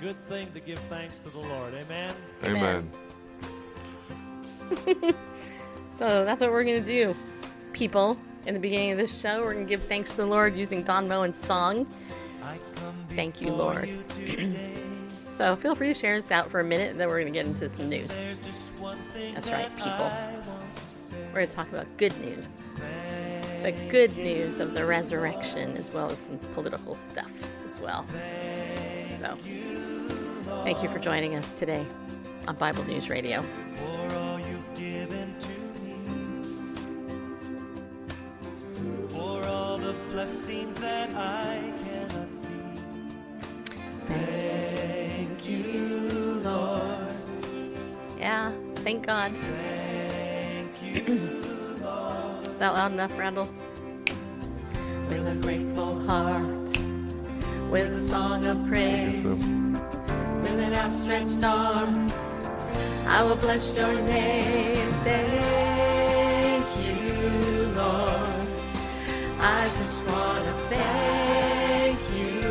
Good thing to give thanks to the Lord. Amen. Amen. So that's what we're going to do, people. In the beginning of this show, we're going to give thanks to the Lord using Don Moen's song. Thank you, Lord. so feel free to share this out for a minute, and then we're going to get into some news. That's right, people. We're going to talk about good news. The good news of the resurrection, as well as some political stuff as well. So, thank you for joining us today on Bible News Radio. For all you've given to me, for all the blessings that I cannot see. Thank you, Lord. Yeah, thank God. Thank you, Lord. Is that loud enough, Randall? With a grateful heart, with a song of praise, So, with an outstretched arm, I will bless your name. Thank you, Lord. I just want to thank you,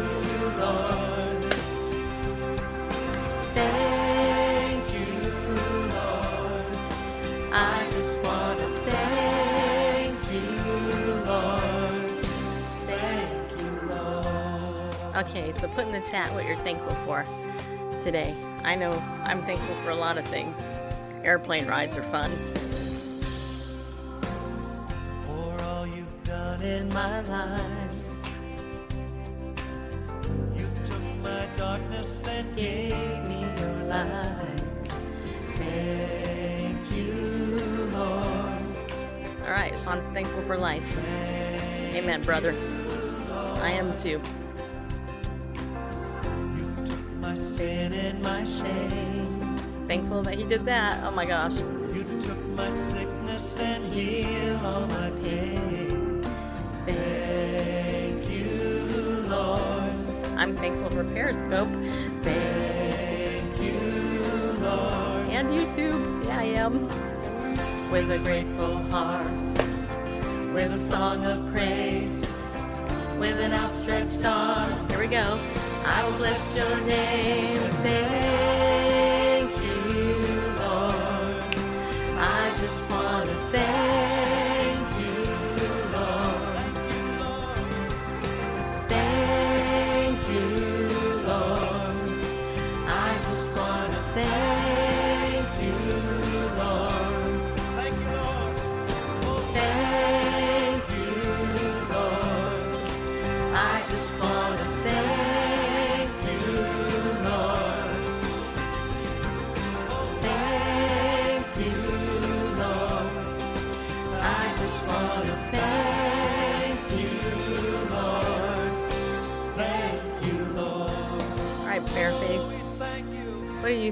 Lord. Thank you, Lord. I just want to thank you, Lord. Thank you, Lord. Okay, so put in the chat what you're thankful for today. I know I'm thankful for a lot of things. Airplane rides are fun. For all you've done In my life, You took my darkness and gave me your light. Thank you, Lord. All right, Sean's thankful for life. Amen, brother. I am too. Sin and my shame. Thankful that he did that. Oh my gosh. You took my sickness and healed all my pain. Thank you, Lord. I'm thankful for Periscope Thank you, Lord. and YouTube. Yeah, I am. With a grateful heart, with a song of praise, with an outstretched arm. Here we go. I will bless your name. Thank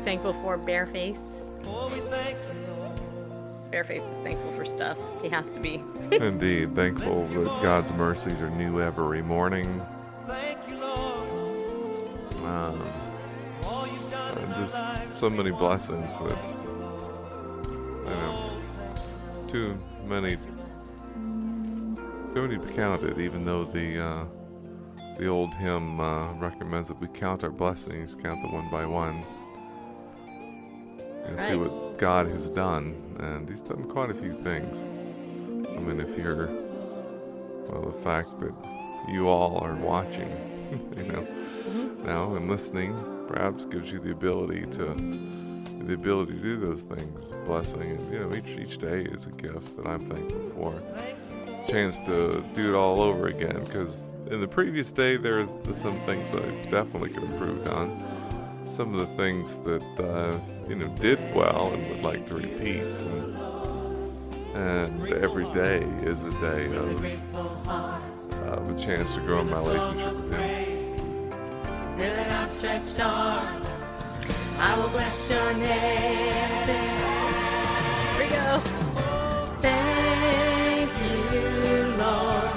thankful for, Bareface? Bareface is thankful for stuff. He has to be. indeed, thankful that God's mercies are new every morning. You. Um, just so many blessings that I know too many too many to count it. Even though the uh, the old hymn uh, recommends that we count our blessings, count them one by one, and see what God has done. And He's done quite a few things. I mean, if you're well, the fact that you all are watching, you know, mm-hmm. now and listening, perhaps gives you the ability to the ability to do those things. Blessing, and you know, each each day is a gift that I'm thankful for. Chance to do it all over again because in the previous day there are some things I definitely could have improved on. Some of the things that uh, you know did well and would like to repeat. And, and every day is a day of, of a chance to grow in my relationship with Him. with an outstretched arm. I will bless your name. Here we go. Thank you, Lord.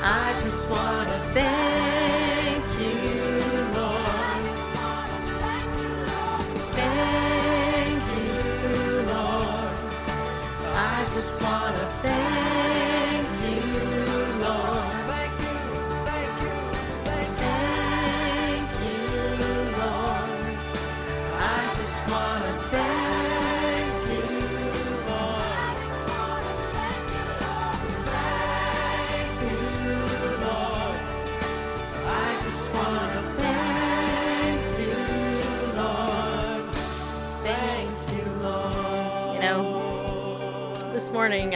I just want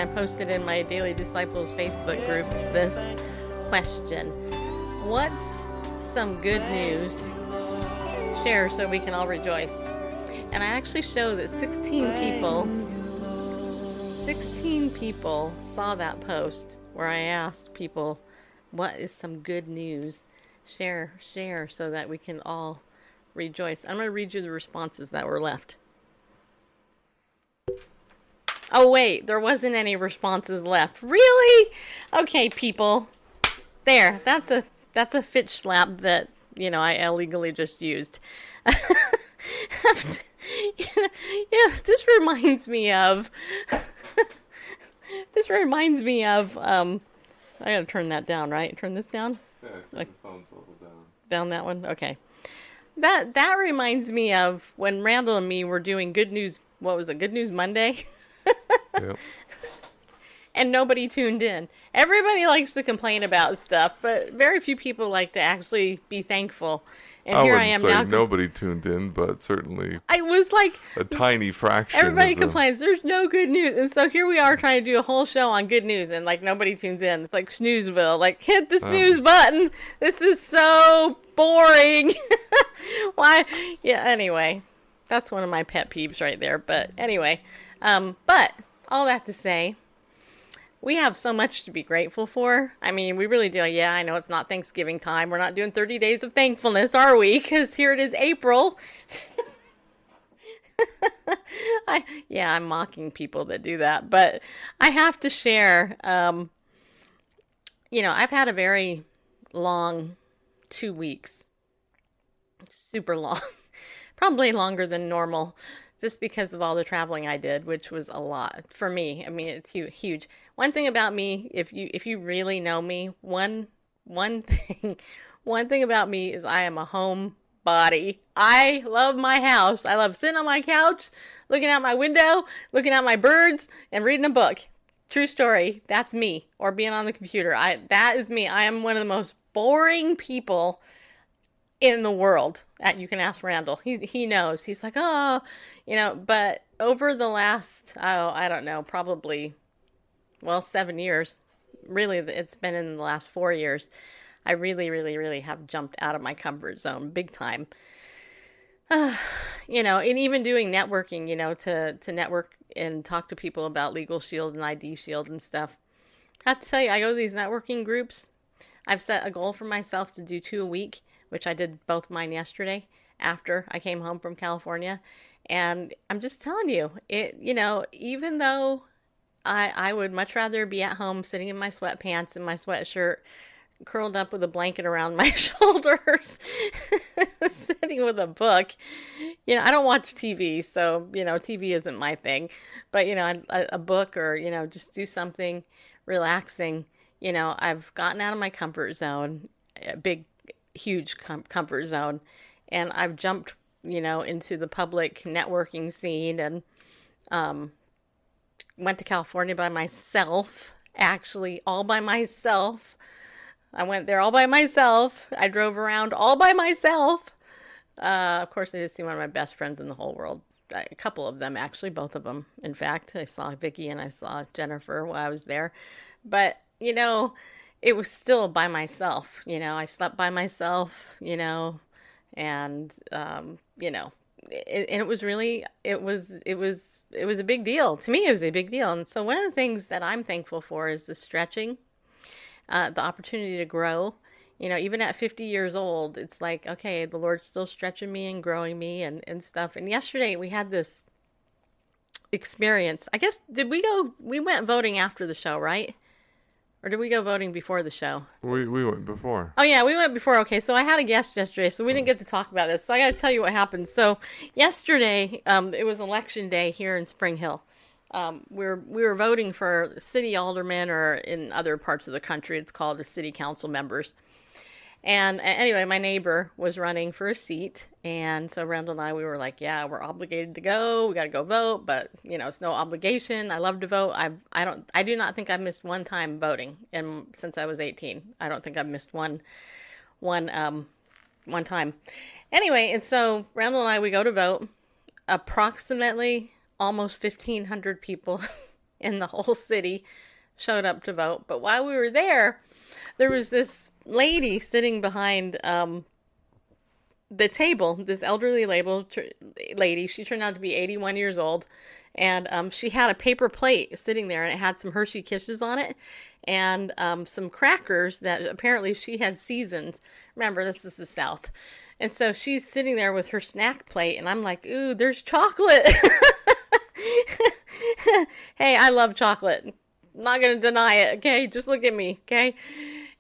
I posted in my Daily Disciples Facebook group this question What's some good news? Share so we can all rejoice. And I actually show that 16 people 16 people saw that post where I asked people what is some good news? Share, share so that we can all rejoice. I'm going to read you the responses that were left. Oh wait, there wasn't any responses left. Really? Okay, people. There. That's a that's a fitch slap that, you know, I illegally just used. you yeah, this reminds me of this reminds me of um I gotta turn that down, right? Turn this down? Yeah, Like- the phone's a little down. Down that one? Okay. That that reminds me of when Randall and me were doing Good News what was it, Good News Monday? Yep. and nobody tuned in. Everybody likes to complain about stuff, but very few people like to actually be thankful. And I here I am say now. nobody tuned in, but certainly I was like, a tiny fraction. everybody of the- complains there's no good news, and so here we are trying to do a whole show on good news, and like nobody tunes in. It's like snoozeville. Like hit the snooze button. This is so boring. Why? Yeah. Anyway, that's one of my pet peeves right there. But anyway, um, but all that to say, we have so much to be grateful for. I mean, we really do. Yeah, I know it's not Thanksgiving time. We're not doing 30 days of thankfulness, are we? Because here it is April. I yeah, I'm mocking people that do that, but I have to share. Um, you know, I've had a very long two weeks, super long, probably longer than normal, just because of all the traveling I did, which was a lot for me. I mean, it's huge. One thing about me, if you if you really know me, one one thing, one thing about me is I am a home body. I love my house. I love sitting on my couch, looking out my window, looking at my birds, and reading a book. True story. That's me. Or being on the computer. I that is me. I am one of the most boring people in the world. Uh, You can ask Randall. He he knows. He's like, oh, you know. But over the last, oh, I don't know, probably, well, seven years. Really, it's been in the last four years. I really, really, really have jumped out of my comfort zone big time. you know, and even doing networking, you know, to to network and talk to people about Legal Shield and ID Shield and stuff. I have to tell you, I go to these networking groups. I've set a goal for myself to do two a week, which I did both mine yesterday after I came home from California. And I'm just telling you, it you know, even though I I would much rather be at home sitting in my sweatpants and my sweatshirt curled up with a blanket around my shoulders, sitting with a book. You know, I don't watch TV, so, you know, TV isn't my thing. But, you know, a, a book or, you know, just do something relaxing. You know, I've gotten out of my comfort zone, a big, huge com- comfort zone, and I've jumped, you know, into the public networking scene and um, went to California by myself, actually, all by myself. I went there all by myself. I drove around all by myself. Uh, of course, I did see one of my best friends in the whole world. A couple of them, actually, both of them. In fact, I saw Vicky and I saw Jennifer while I was there. But, you know, it was still by myself. You know, I slept by myself, you know, and, um, you know, it, and it was really it was it was it was a big deal to me it was a big deal and so one of the things that i'm thankful for is the stretching uh, the opportunity to grow you know, even at 50 years old, it's like, okay, the Lord's still stretching me and growing me and, and stuff. And yesterday we had this experience. I guess, did we go, we went voting after the show, right? Or did we go voting before the show? We we went before. Oh yeah, we went before. Okay, so I had a guest yesterday, so we didn't get to talk about this. So I got to tell you what happened. So yesterday, um, it was election day here in Spring Hill. Um, we were we were voting for city aldermen, or in other parts of the country, it's called the city council members. And anyway, my neighbor was running for a seat, and so Randall and I, we were like, "Yeah, we're obligated to go. We got to go vote, but you know, it's no obligation. I love to vote. I I don't I do not think I've missed one time voting, and since I was 18, I don't think I've missed one one um one time. Anyway, and so Randall and I, we go to vote. Approximately almost 1,500 people in the whole city showed up to vote. But while we were there, there was this lady sitting behind um, the table, this elderly label tr- lady. She turned out to be 81 years old. And um, she had a paper plate sitting there, and it had some Hershey Kisses on it, and um, some crackers that apparently she had seasoned. Remember, this is the South, and so she's sitting there with her snack plate, and I'm like, "Ooh, there's chocolate." hey, I love chocolate. I'm not gonna deny it. Okay, just look at me. Okay.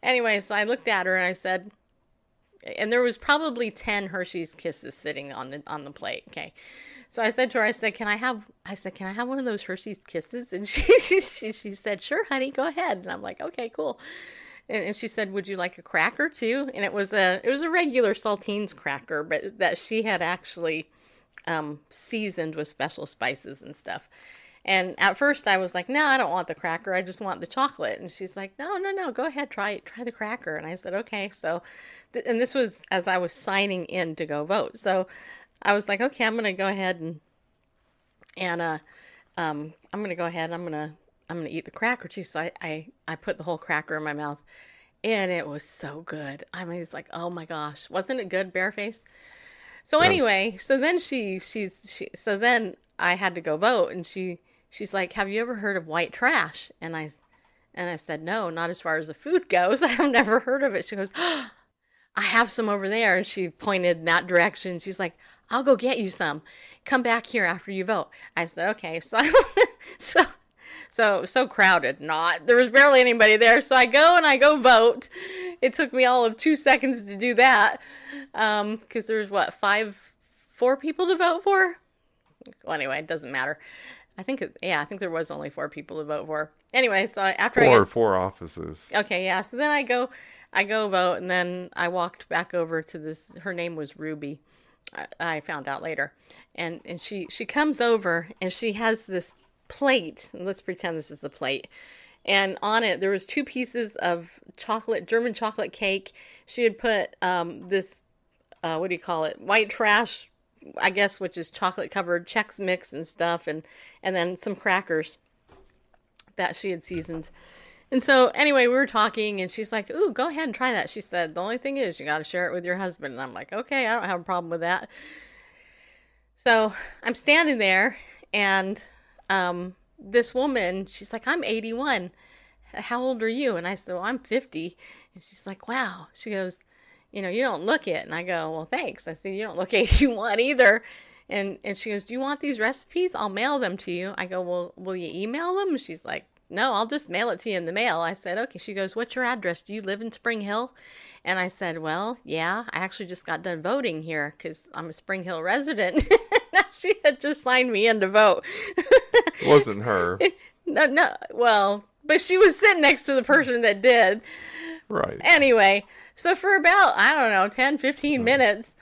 Anyway, so I looked at her and I said, and there was probably ten Hershey's Kisses sitting on the on the plate. Okay. So I said to her, I said, "Can I have?" I said, "Can I have one of those Hershey's Kisses?" And she she she, she said, "Sure, honey, go ahead." And I'm like, "Okay, cool." And, and she said, "Would you like a cracker too?" And it was a it was a regular saltines cracker, but that she had actually um, seasoned with special spices and stuff. And at first I was like, no, I don't want the cracker. I just want the chocolate. And she's like, no, no, no, go ahead, try it, try the cracker. And I said, okay. So, th- and this was as I was signing in to go vote. So I was like, okay, I'm going to go ahead and, and, uh, um, I'm going to go ahead. I'm going to, I'm going to eat the cracker too. So I, I, I put the whole cracker in my mouth and it was so good. I mean, it's like, oh my gosh, wasn't it good, Bareface? So Yes. anyway, so then she she's she so then I had to go vote and she she's like, "Have you ever heard of white trash?" And I and I said, "No, not as far as the food goes. I've never heard of it." She goes, "I have some over there." And she pointed in that direction. She's like, "I'll go get you some. Come back here after you vote." I said, "Okay." So so so so crowded not there was barely anybody there so i go and i go vote it took me all of two seconds to do that um because there's what five four people to vote for well anyway it doesn't matter i think it, yeah i think there was only four people to vote for anyway so after i Four four offices. Okay, yeah. So then I go, I go vote, and then I walked back over to this. Her name was Ruby. I, I found out later, and and she she comes over and she has this plate. Let's pretend this is the plate. And on it, there was two pieces of chocolate, German chocolate cake. She had put um, this, uh, what do you call it, white trash, I guess, which is chocolate covered Chex Mix and stuff, and and then some crackers that she had seasoned. And so, anyway, we were talking, and she's like, Ooh, go ahead and try that. She said, The only thing is, you got to share it with your husband. And I'm like, Okay, I don't have a problem with that. So I'm standing there, and um, this woman, she's like, I'm 81. How old are you? And I said, Well, I'm 50. And she's like, Wow. She goes, You know, you don't look it. And I go, Well, thanks. I said, You don't look 81 either. And, and she goes, Do you want these recipes? I'll mail them to you. I go, Well, will you email them? And she's like, No, I'll just mail it to you in the mail. I said, Okay. She goes, What's your address? Do you live in Spring Hill? And I said, Well, yeah, I actually just got done voting here because I'm a Spring Hill resident. she had just signed me in to vote. It wasn't her. no, no, well, but she was sitting next to the person that did. right. Anyway, so for about, I don't know, 10, 15 minutes,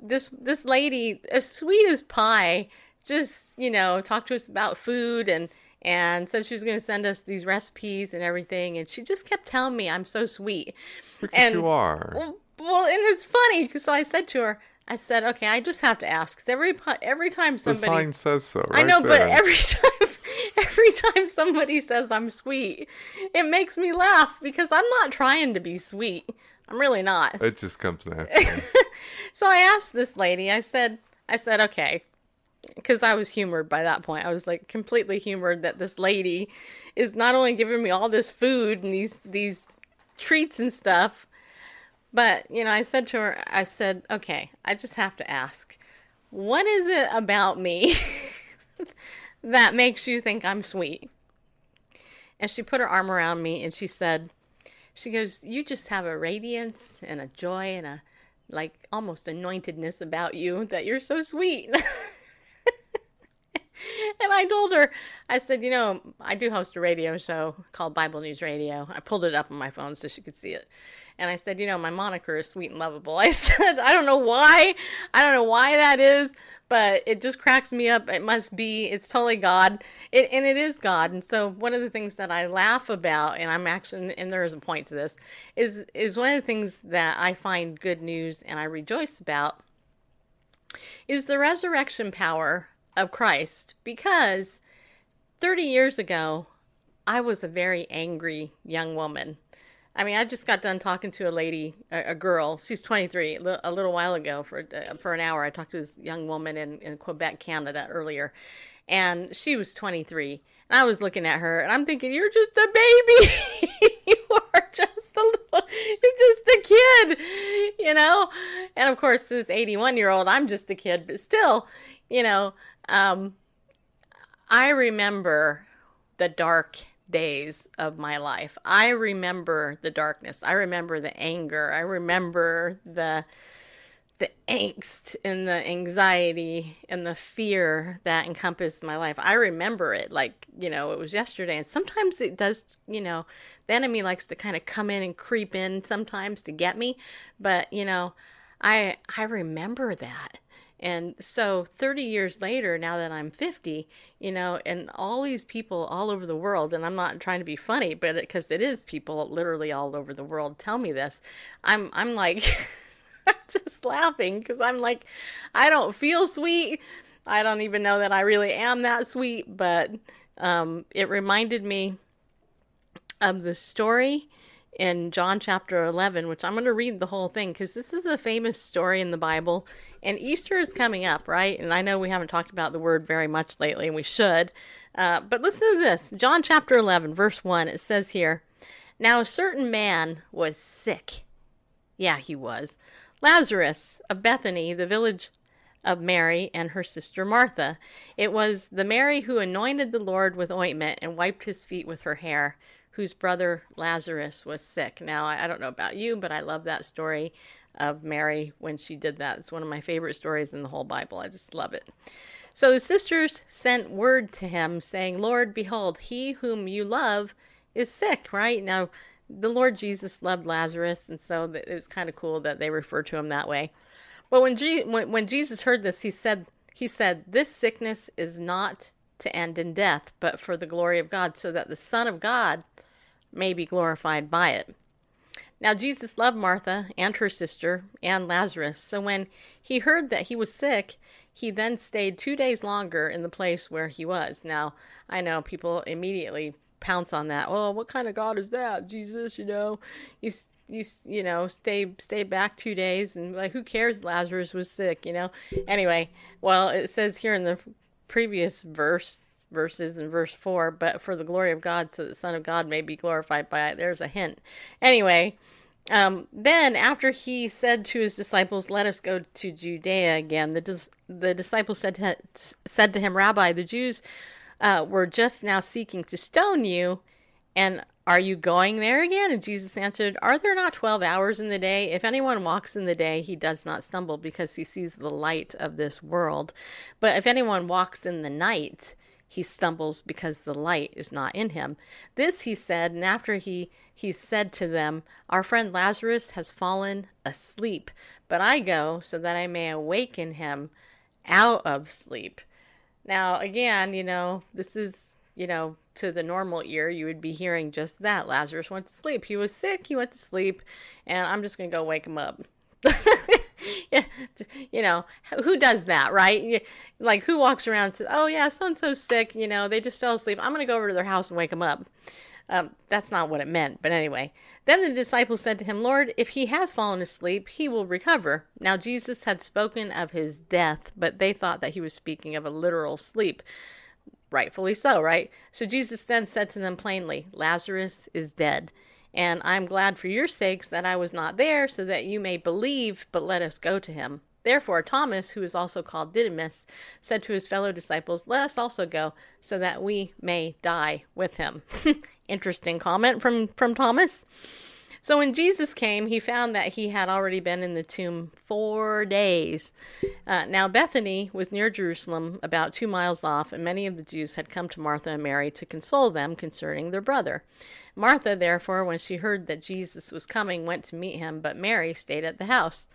this this lady, as sweet as pie, just, you know, talked to us about food and and said she was going to send us these recipes and everything and she just kept telling me I'm so sweet. Because and you are. Well, well, and it's funny because I said to her, I said, "Okay, I just have to ask 'cause every every time the somebody sign says so. I right know, but every time, every time somebody says I'm sweet, it makes me laugh because I'm not trying to be sweet. I'm really not. it just comes naturally. So I asked this lady. I said, I said, okay, because I was humored by that point. I was like completely humored that this lady is not only giving me all this food and these these treats and stuff, But, you know, I said to her, I said, okay, I just have to ask, what is it about me that makes you think I'm sweet? And she put her arm around me and she said, she goes, You just have a radiance and a joy and a like almost anointedness about you that you're so sweet. and I told her, I said, you know, I do host a radio show called Bible News Radio. I pulled it up on my phone so she could see it. And I said, you know, my moniker is sweet and lovable. I said, I don't know why. I don't know why that is, but it just cracks me up. It must be. It's totally God. It, and it is God. And so one of the things that I laugh about, and I'm actually, and there is a point to this, is is one of the things that I find good news and I rejoice about is the resurrection power of Christ. Because 30 years ago, I was a very angry young woman. I mean, I just got done talking to a lady, a, girl. She's 23. A little while ago, for uh, for an hour, I talked to this young woman in, in Quebec, Canada, earlier, and she was 23. And I was looking at her, and I'm thinking, "You're just a baby. you are just a little. You're just a kid, you know." And of course, this 81 year old, I'm just a kid, but still, you know, um, I remember the dark days of my life. I remember the darkness. I remember the anger. I remember the the angst and the anxiety and the fear that encompassed my life. I remember it like, you know, it was yesterday. And sometimes it does, you know, the enemy likes to kind of come in and creep in sometimes to get me, but you know, I I remember that. And so 30 years later, now that I'm 50, you know, and all these people all over the world, and I'm not trying to be funny, but because it, it is people literally all over the world tell me this, I'm, I'm like, just laughing because I'm like, I don't feel sweet. I don't even know that I really am that sweet, but um, it reminded me of the story in John chapter 11, which I'm going to read the whole thing because this is a famous story in the Bible. And Easter is coming up, right? And I know we haven't talked about the word very much lately, and we should. Uh, but listen to this John chapter 11, verse 1. It says here Now a certain man was sick. Yeah, he was. Lazarus of Bethany, the village of Mary and her sister Martha. It was the Mary who anointed the Lord with ointment and wiped his feet with her hair whose brother Lazarus was sick. Now, I, don't know about you, but I love that story of Mary when she did that. It's one of my favorite stories in the whole Bible. I just love it. So the sisters sent word to him saying, Lord, behold, he whom you love is sick, right? Now, the Lord Jesus loved Lazarus, and so it was kind of cool that they refer to him that way. But when, G- when, when Jesus heard this, he said, he said, This sickness is not to end in death, but for the glory of God, so that the Son of God may be glorified by it. Now, Jesus loved Martha and her sister and Lazarus, so when he heard that he was sick, he then stayed two days longer in the place where he was. Now, I know people immediately pounce on that. Well, what kind of God is that, Jesus? You know, you you you know stay stay back two days and like who cares? Lazarus was sick, you know. Anyway, well, it says here in the previous verse verses in verse 4 but for the glory of god so the son of god may be glorified by it there's a hint anyway um, then after he said to his disciples let us go to judea again the, dis- the disciples said to, said to him rabbi the jews uh, were just now seeking to stone you and are you going there again? And Jesus answered, Are there not 12 hours in the day? If anyone walks in the day, he does not stumble because he sees the light of this world. But if anyone walks in the night, he stumbles because the light is not in him. This he said, and after he he said to them, Our friend Lazarus has fallen asleep, but I go so that I may awaken him out of sleep. Now again, you know, this is you know, to the normal ear, you would be hearing just that. Lazarus went to sleep. He was sick, he went to sleep, and I'm just going to go wake him up. you know, who does that, right? Like, who walks around and says, oh, yeah, so and so's sick, you know, they just fell asleep. I'm going to go over to their house and wake them up. Um, that's not what it meant, but anyway. Then the disciples said to him, Lord, if he has fallen asleep, he will recover. Now Jesus had spoken of his death, but they thought that he was speaking of a literal sleep. Rightfully so, right? So Jesus then said to them plainly, Lazarus is dead And I'm glad for your sakes that I was not there, so that you may believe, but let us go to him. Therefore, Thomas, who is also called Didymus, said to his fellow disciples, Let us also go, so that we may die with him. Interesting comment from, from Thomas. So when Jesus came, he found that he had already been in the tomb four days. Uh, now, Bethany was near Jerusalem, about two miles off, and many of the Jews had come to Martha and Mary to console them concerning their brother. Martha, therefore, when she heard that Jesus was coming, went to meet him, but Mary stayed at the house.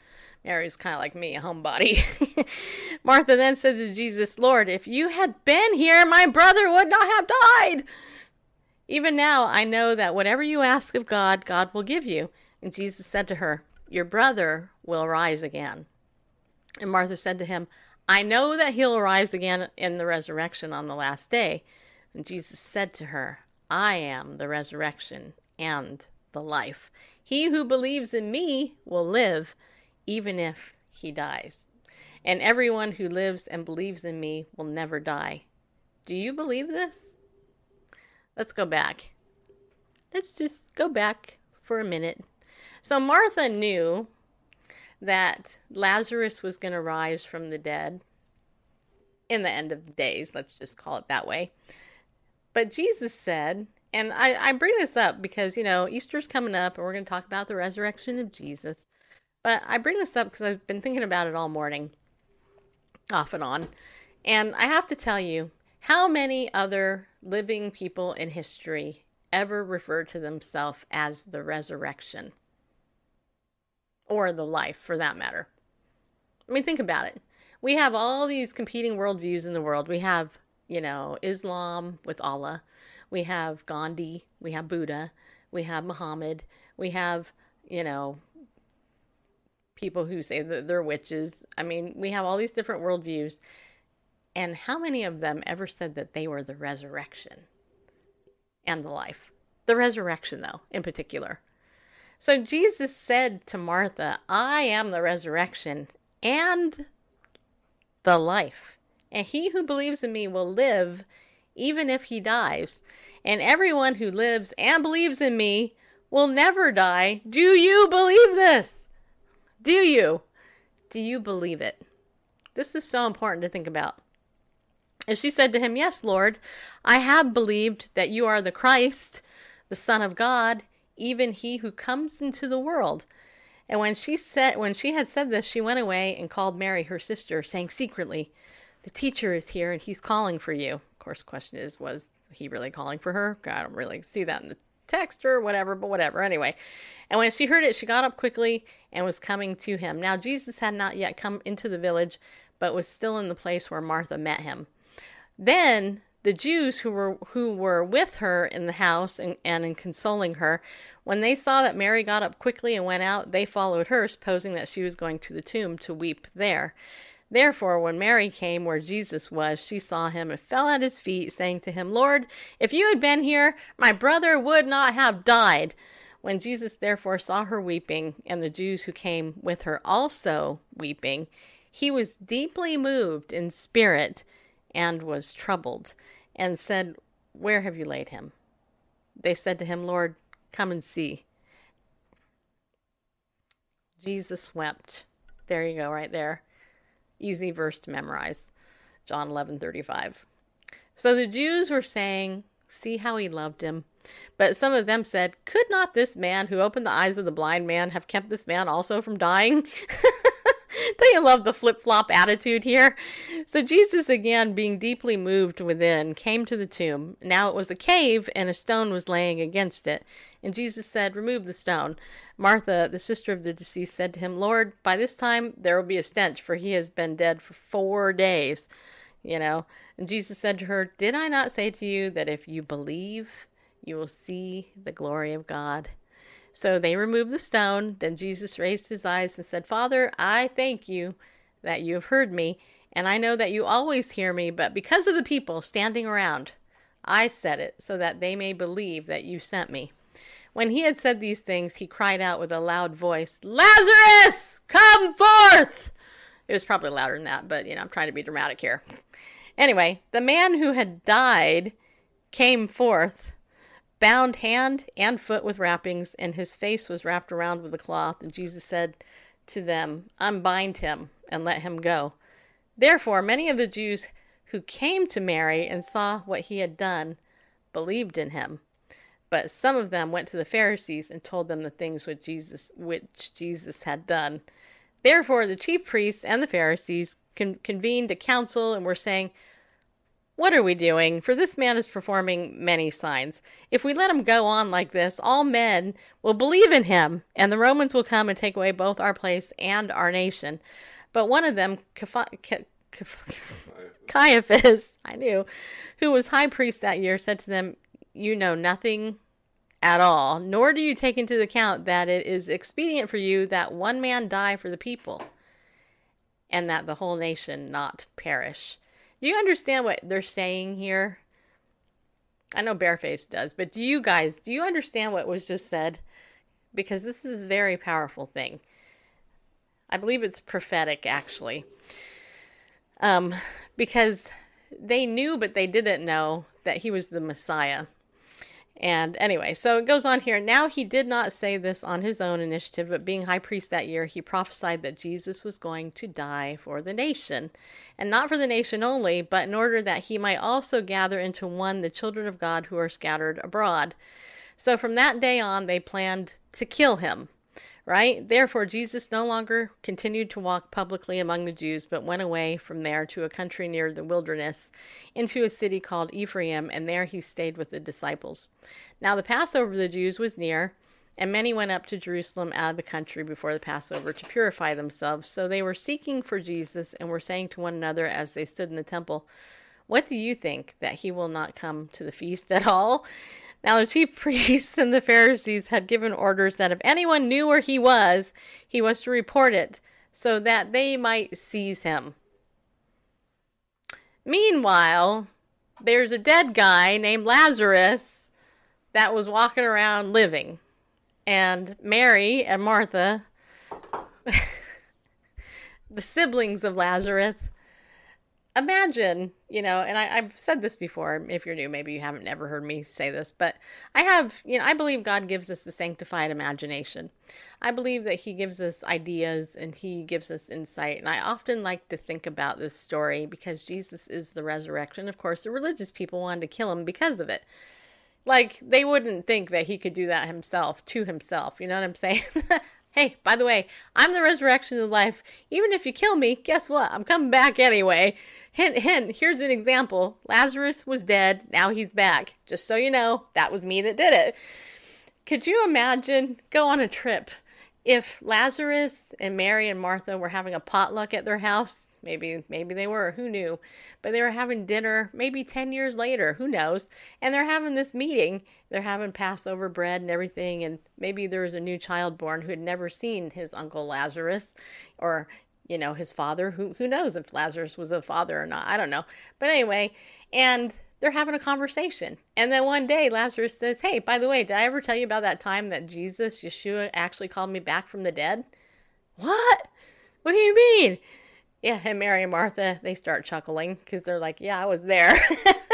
Mary's kind of like me, a homebody. Martha then said to Jesus, Lord, if you had been here, my brother would not have died. Even now, I know that whatever you ask of God, God will give you. And Jesus said to her, Your brother will rise again. And Martha said to him, I know that he'll rise again in the resurrection on the last day. And Jesus said to her, I am the resurrection and the life. He who believes in me will live, even if he dies. And everyone who lives and believes in me will never die. Do you believe this? Let's go back. Let's just go back for a minute. So Martha knew that Lazarus was going to rise from the dead in the end of the days. Let's just call it that way. But Jesus said, and I, I bring this up because, you know, Easter's coming up and we're going to talk about the resurrection of Jesus. But I bring this up because I've been thinking about it all morning, off and on. And I have to tell you, how many other living people in history ever refer to themselves as the resurrection? Or the life, for that matter. I mean, think about it. We have all these competing worldviews in the world. We have, you know, Islam with Allah. We have Gandhi. We have Buddha. We have Muhammad. We have, you know, people who say that they're witches. I mean, we have all these different worldviews. And how many of them ever said that they were the resurrection and the life? The resurrection, though, in particular. So Jesus said to Martha, I am the resurrection and the life. And he who believes in me will live even if he dies. And everyone who lives and believes in me will never die. Do you believe this? Do you? Do you believe it? This is so important to think about. And she said to him, Yes, Lord, I have believed that you are the Christ, the Son of God, even he who comes into the world. And when she said when she had said this, she went away and called Mary, her sister, saying secretly, The teacher is here and he's calling for you. Of course, question is, was he really calling for her? I don't really see that in the text or whatever, but whatever. Anyway. And when she heard it, she got up quickly and was coming to him. Now Jesus had not yet come into the village, but was still in the place where Martha met him. Then the Jews who were who were with her in the house and, and in consoling her, when they saw that Mary got up quickly and went out, they followed her, supposing that she was going to the tomb to weep there. Therefore, when Mary came where Jesus was, she saw him and fell at his feet, saying to him, Lord, if you had been here, my brother would not have died. When Jesus therefore saw her weeping, and the Jews who came with her also weeping, he was deeply moved in spirit and was troubled, and said, Where have you laid him? They said to him, Lord, come and see. Jesus wept. There you go, right there. Easy verse to memorize. John 11 35. So the Jews were saying, See how he loved him. But some of them said, Could not this man who opened the eyes of the blind man have kept this man also from dying? Don't you love the flip flop attitude here? So Jesus, again, being deeply moved within, came to the tomb. Now it was a cave, and a stone was laying against it. And Jesus said, Remove the stone. Martha, the sister of the deceased, said to him, Lord, by this time there will be a stench, for he has been dead for four days. You know, and Jesus said to her, Did I not say to you that if you believe, you will see the glory of God? So they removed the stone. Then Jesus raised his eyes and said, Father, I thank you that you have heard me, and I know that you always hear me, but because of the people standing around, I said it so that they may believe that you sent me. When he had said these things, he cried out with a loud voice, Lazarus, come forth! It was probably louder than that, but you know, I'm trying to be dramatic here. Anyway, the man who had died came forth bound hand and foot with wrappings, and his face was wrapped around with a cloth. And Jesus said to them, Unbind him and let him go. Therefore, many of the Jews who came to Mary and saw what he had done believed in him. But some of them went to the Pharisees and told them the things which Jesus which Jesus had done. Therefore, the chief priests and the Pharisees con- convened a council and were saying, What are we doing? For this man is performing many signs. If we let him go on like this, all men will believe in him, and the Romans will come and take away both our place and our nation. But one of them, Caiaphas, I knew, who was high priest that year, said to them, You know nothing at all, nor do you take into account that it is expedient for you that one man die for the people, and that the whole nation not perish. Do you understand what they're saying here? I know Bareface does, but do you guys, do you understand what was just said? Because this is a very powerful thing. I believe it's prophetic, actually. Um, because they knew, but they didn't know that he was the Messiah. And anyway, so it goes on here. Now he did not say this on his own initiative, but being high priest that year, he prophesied that Jesus was going to die for the nation. And not for the nation only, but in order that he might also gather into one the children of God who are scattered abroad. So from that day on, they planned to kill him right? Therefore, Jesus no longer continued to walk publicly among the Jews, but went away from there to a country near the wilderness, into a city called Ephraim, and there he stayed with the disciples. Now, the Passover of the Jews was near. And many went up to Jerusalem out of the country before the Passover to purify themselves. So they were seeking for Jesus and were saying to one another as they stood in the temple, What do you think, that he will not come to the feast at all? Now the chief priests and the Pharisees had given orders that if anyone knew where he was, he was to report it, so that they might seize him. Meanwhile, there's a dead guy named Lazarus that was walking around living. And Mary and Martha, the siblings of Lazarus, imagine, you know, and I, have said this before. If you're new, maybe you haven't ever heard me say this, but I have, you know, I believe God gives us the sanctified imagination. I believe that He gives us ideas and He gives us insight. And I often like to think about this story because Jesus is the resurrection. Of course, the religious people wanted to kill him because of it. Like, they wouldn't think that he could do that himself to himself. You know what I'm saying? Hey, by the way, I'm the resurrection of life. Even if you kill me, guess what? I'm coming back anyway. Hint, hint, here's an example. Lazarus was dead, now he's back. Just so you know, that was me that did it. Could you imagine go on a trip if Lazarus and Mary and Martha were having a potluck at their house, maybe maybe they were, who knew? But they were having dinner maybe 10 years later, who knows? And they're having this meeting. They're having Passover bread and everything and maybe there was a new child born who had never seen his uncle Lazarus or you know, his father. Who who knows if Lazarus was a father or not? I don't know. But anyway, and they're having a conversation. And then one day Lazarus says, Hey, by the way, did I ever tell you about that time that Jesus, Yeshua, actually called me back from the dead? What? What do you mean? Yeah, and Mary and Martha, they start chuckling because they're like, Yeah, I was there.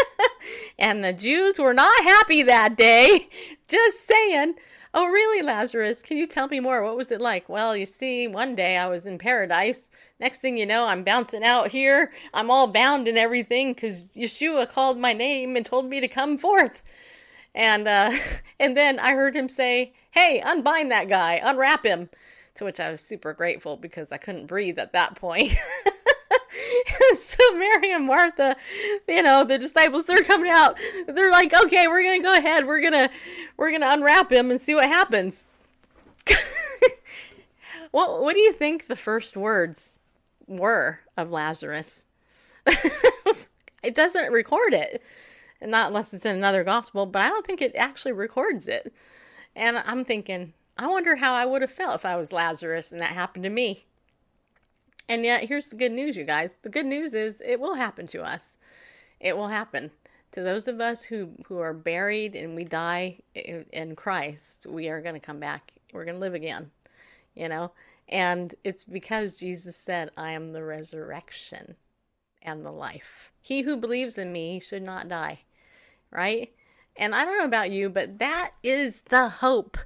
and the Jews were not happy that day. Just saying. Oh, really, Lazarus? Can you tell me more? What was it like? Well, you see, one day I was in paradise. Next thing you know, I'm bouncing out here. I'm all bound and everything because Yeshua called my name and told me to come forth. And uh, and then I heard him say, "Hey, unbind that guy, unwrap him." To which I was super grateful because I couldn't breathe at that point. so Mary and Martha, you know, the disciples, they're coming out. They're like, okay, we're gonna go ahead. We're gonna we're gonna unwrap him and see what happens. what what do you think the first words were of Lazarus? it doesn't record it. Not unless it's in another gospel, but I don't think it actually records it. And I'm thinking, I wonder how I would have felt if I was Lazarus and that happened to me. And yet, here's the good news, you guys. The good news is it will happen to us. It will happen to those of us who who are buried and we die in, in Christ. We are going to come back. We're going to live again. You know, and it's because Jesus said, "I am the resurrection and the life. He who believes in me should not die." Right? And I don't know about you, but that is the hope.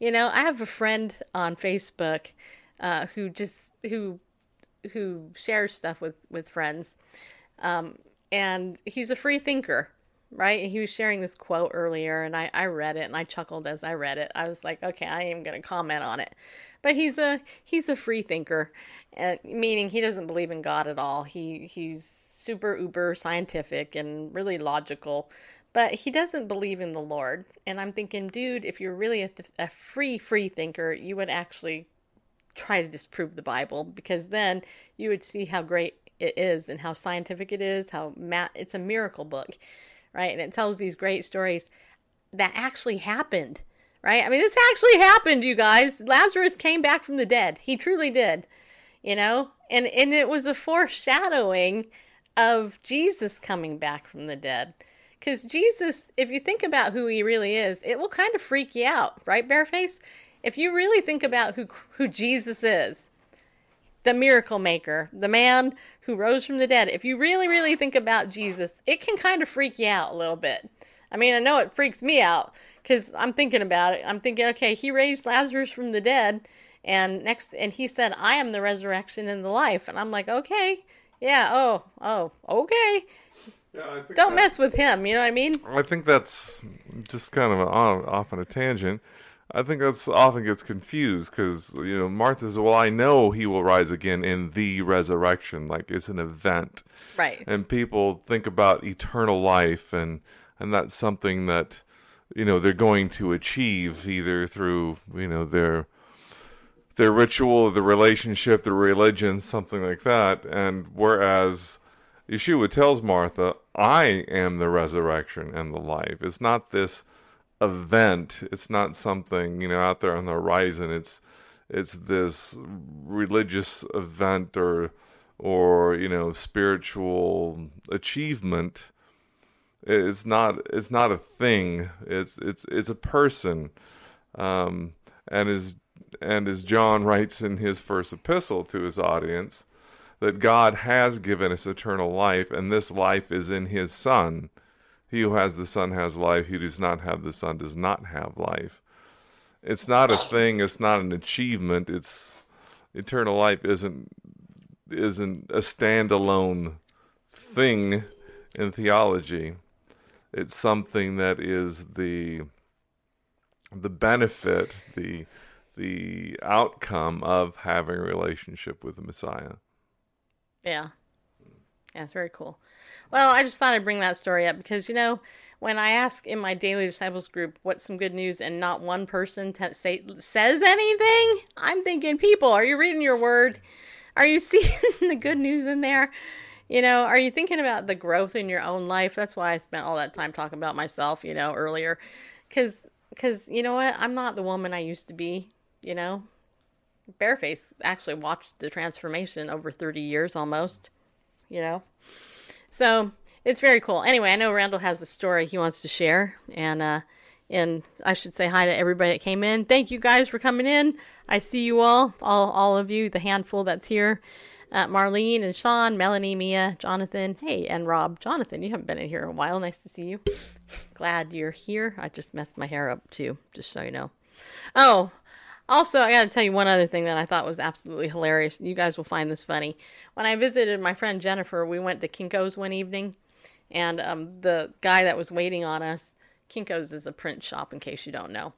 You know, I have a friend on Facebook uh, who just who who shares stuff with with friends, um, and he's a free thinker, right? He was sharing this quote earlier, and I I read it and I chuckled as I read it. I was like, okay, I am going to comment on it, but he's a he's a free thinker, uh, meaning he doesn't believe in God at all. He he's super uber scientific and really logical but he doesn't believe in the Lord. And I'm thinking, dude, if you're really a, a, free, free thinker, you would actually try to disprove the Bible because then you would see how great it is and how scientific it is, how ma- it's a miracle book, right? And it tells these great stories that actually happened, right? I mean, this actually happened, you guys. Lazarus came back from the dead. He truly did, you know? And and it was a foreshadowing of Jesus coming back from the dead. Because Jesus, if you think about who he really is, it will kind of freak you out, right, Bareface? If you really think about who who Jesus is, the miracle maker, the man who rose from the dead, if you really, really think about Jesus, it can kind of freak you out a little bit. I mean, I know it freaks me out because I'm thinking about it. I'm thinking, okay, he raised Lazarus from the dead, and next, and he said, "I am the resurrection and the life," and I'm like, okay, yeah, oh, oh, okay. Yeah, Don't mess with him. You know what I mean? I think that's just kind of off on a tangent. I think that's often gets confused because you know Martha says, "Well, I know he will rise again in the resurrection, like it's an event." Right. And people think about eternal life, and and that's something that you know they're going to achieve either through you know their their ritual, the relationship, the religion, something like that. And whereas Yeshua tells Martha, I am the resurrection and the life. It's not this event. It's not something, you know, out there on the horizon. It's it's this religious event or or, you know, spiritual achievement. It's not it's not a thing. It's it's it's a person. Um, and as and as John writes in his first epistle to his audience, that God has given us eternal life, and this life is in His Son. He who has the Son has life. He who does not have the Son does not have life. It's not a thing. It's not an achievement. It's eternal life isn't isn't a standalone thing in theology. It's something that is the the benefit, the the outcome of having a relationship with the Messiah. Yeah. Yeah, it's very cool. Well, I just thought I'd bring that story up because, you know, when I ask in my daily disciples group what's some good news and not one person t- say, says anything, I'm thinking, people, are you reading your word? Are you seeing the good news in there? You know, are you thinking about the growth in your own life? That's why I spent all that time talking about myself, you know, earlier. Because, cause, you know what? I'm not the woman I used to be, you know? Bareface actually watched the transformation over 30 years almost, you know? So it's very cool. Anyway, I know Randall has the story he wants to share, and, uh, and I should say hi to everybody that came in. Thank you guys for coming in. I see you all, all, all of you, the handful that's here. Uh, Marlene and Sean, Melanie, Mia, Jonathan, hey, and Rob. Jonathan, you haven't been in here in a while. Nice to see you. Glad you're here. I just messed my hair up too, just so you know. Oh, also, I got to tell you one other thing that I thought was absolutely hilarious. You guys will find this funny. When I visited my friend Jennifer, we went to Kinko's one evening, and um, the guy that was waiting on us, Kinko's is a print shop, in case you don't know,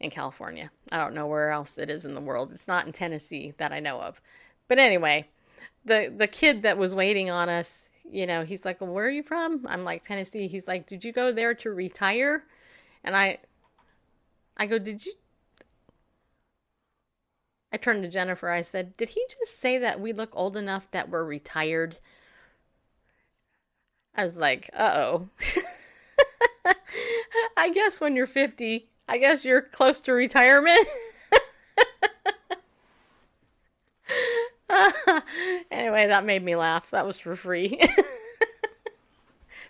in California. I don't know where else it is in the world. It's not in Tennessee that I know of. But anyway, the the kid that was waiting on us, you know, he's like, well, "Where are you from?" I'm like, "Tennessee." He's like, "Did you go there to retire?" And I, I go, "Did you?" I turned to Jennifer. I said, Did he just say that we look old enough that we're retired? I was like, Uh oh. I guess when you're 50, I guess you're close to retirement. anyway, that made me laugh. That was for free.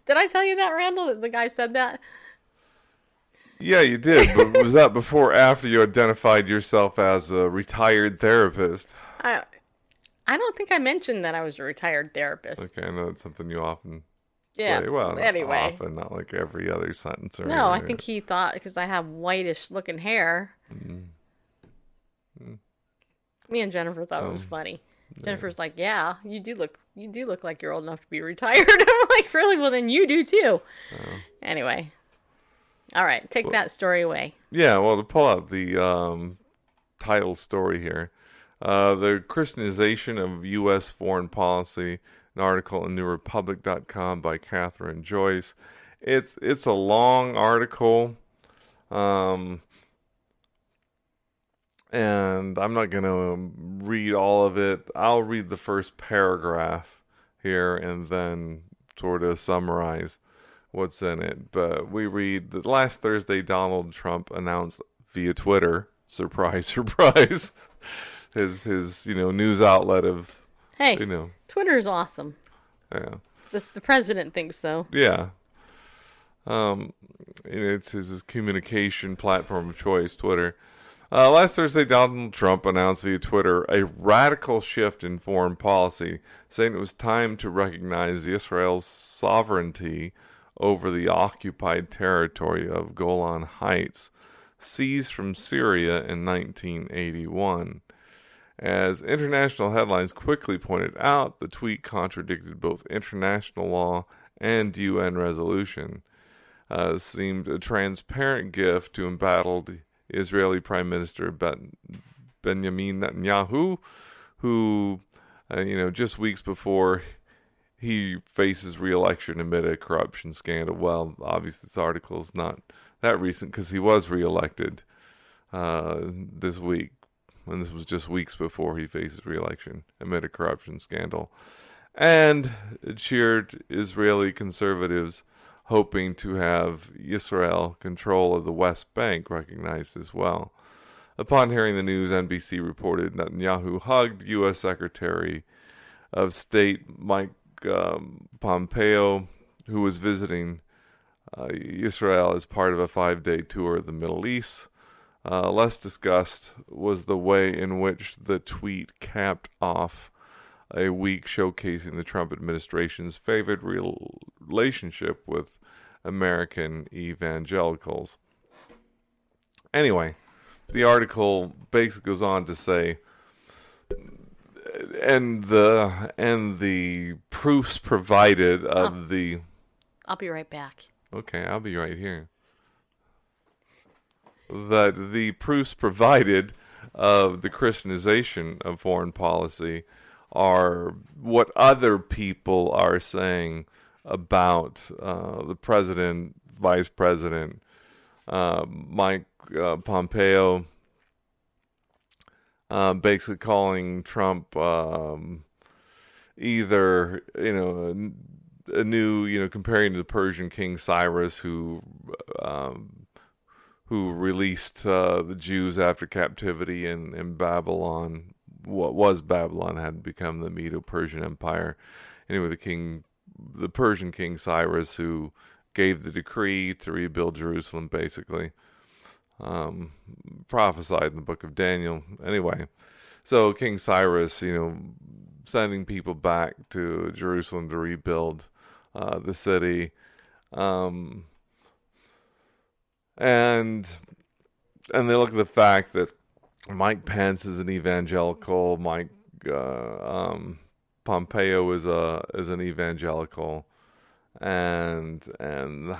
Did I tell you that, Randall, that the guy said that? Yeah, you did. But was that before or after you identified yourself as a retired therapist? I I don't think I mentioned that I was a retired therapist. Okay, I know that's something you often Yeah. Say, well, not anyway. often, not like every other sentence. Or No, I think he thought because I have whitish looking hair. Me and Jennifer thought it was Um, funny. Jennifer's like, "Yeah, you do look, you do look like you're old enough to be retired." I'm like, "Really? Well, then you do too." Oh. Anyway, all right, take that story away. Yeah, well, to pull out the um, title story here, uh, the Christianization of U.S. foreign policy, an article in NewRepublic.com by Kathryn Joyce. It's it's a long article, um, and I'm not going to read all of it. I'll read the first paragraph here and then sort of summarize what's in it. But we read that last Thursday, Donald Trump announced via Twitter, surprise, surprise, his his you know news outlet of Hey, you know Twitter's awesome. yeah The, the president thinks so. yeah. Um, it's his, his communication platform of choice, Twitter. Uh, last Thursday, Donald Trump announced via Twitter a radical shift in foreign policy, saying it was time to recognize Israel's sovereignty over the occupied territory of Golan Heights, seized from Syria in 1981. As international headlines quickly pointed out, the tweet contradicted both international law and UN resolution. Uh, seemed a transparent gift to embattled Israeli Prime Minister ben- Benjamin Netanyahu, who, uh, you know, just weeks before he faces re-election amid a corruption scandal. Well, obviously, this article is not that recent because he was re-elected uh, this week, and this was just weeks before he faces re-election amid a corruption scandal, and it cheered Israeli conservatives hoping to have Israel control of the West Bank recognized as well. Upon hearing the news, NBC reported Netanyahu hugged U.S. Secretary of State Mike um, Pompeo, who was visiting uh, Israel as part of a five day tour of the Middle East. Uh, less discussed was the way in which the tweet capped off a week showcasing the Trump administration's favored relationship with American evangelicals. Anyway, the article basically goes on to say and the and the proofs provided of the I'll be right back. Okay, I'll be right here. That the proofs provided of the Christianization of foreign policy are what other people are saying about uh, the president, vice president, uh, Mike uh, Pompeo, uh, basically calling Trump um, either, you know, a new, you know, comparing to the Persian King Cyrus, who um, who released uh, the Jews after captivity in, in Babylon. What was Babylon had become the Medo-Persian Empire. Anyway, the king, the Persian King Cyrus, who gave the decree to rebuild Jerusalem, basically, um, prophesied in the book of Daniel. Anyway, so King Cyrus, you know, sending people back to Jerusalem to rebuild uh, the city. Um, and and they look at the fact that Mike Pence is an evangelical, Mike uh, um, Pompeo is a is an evangelical, and and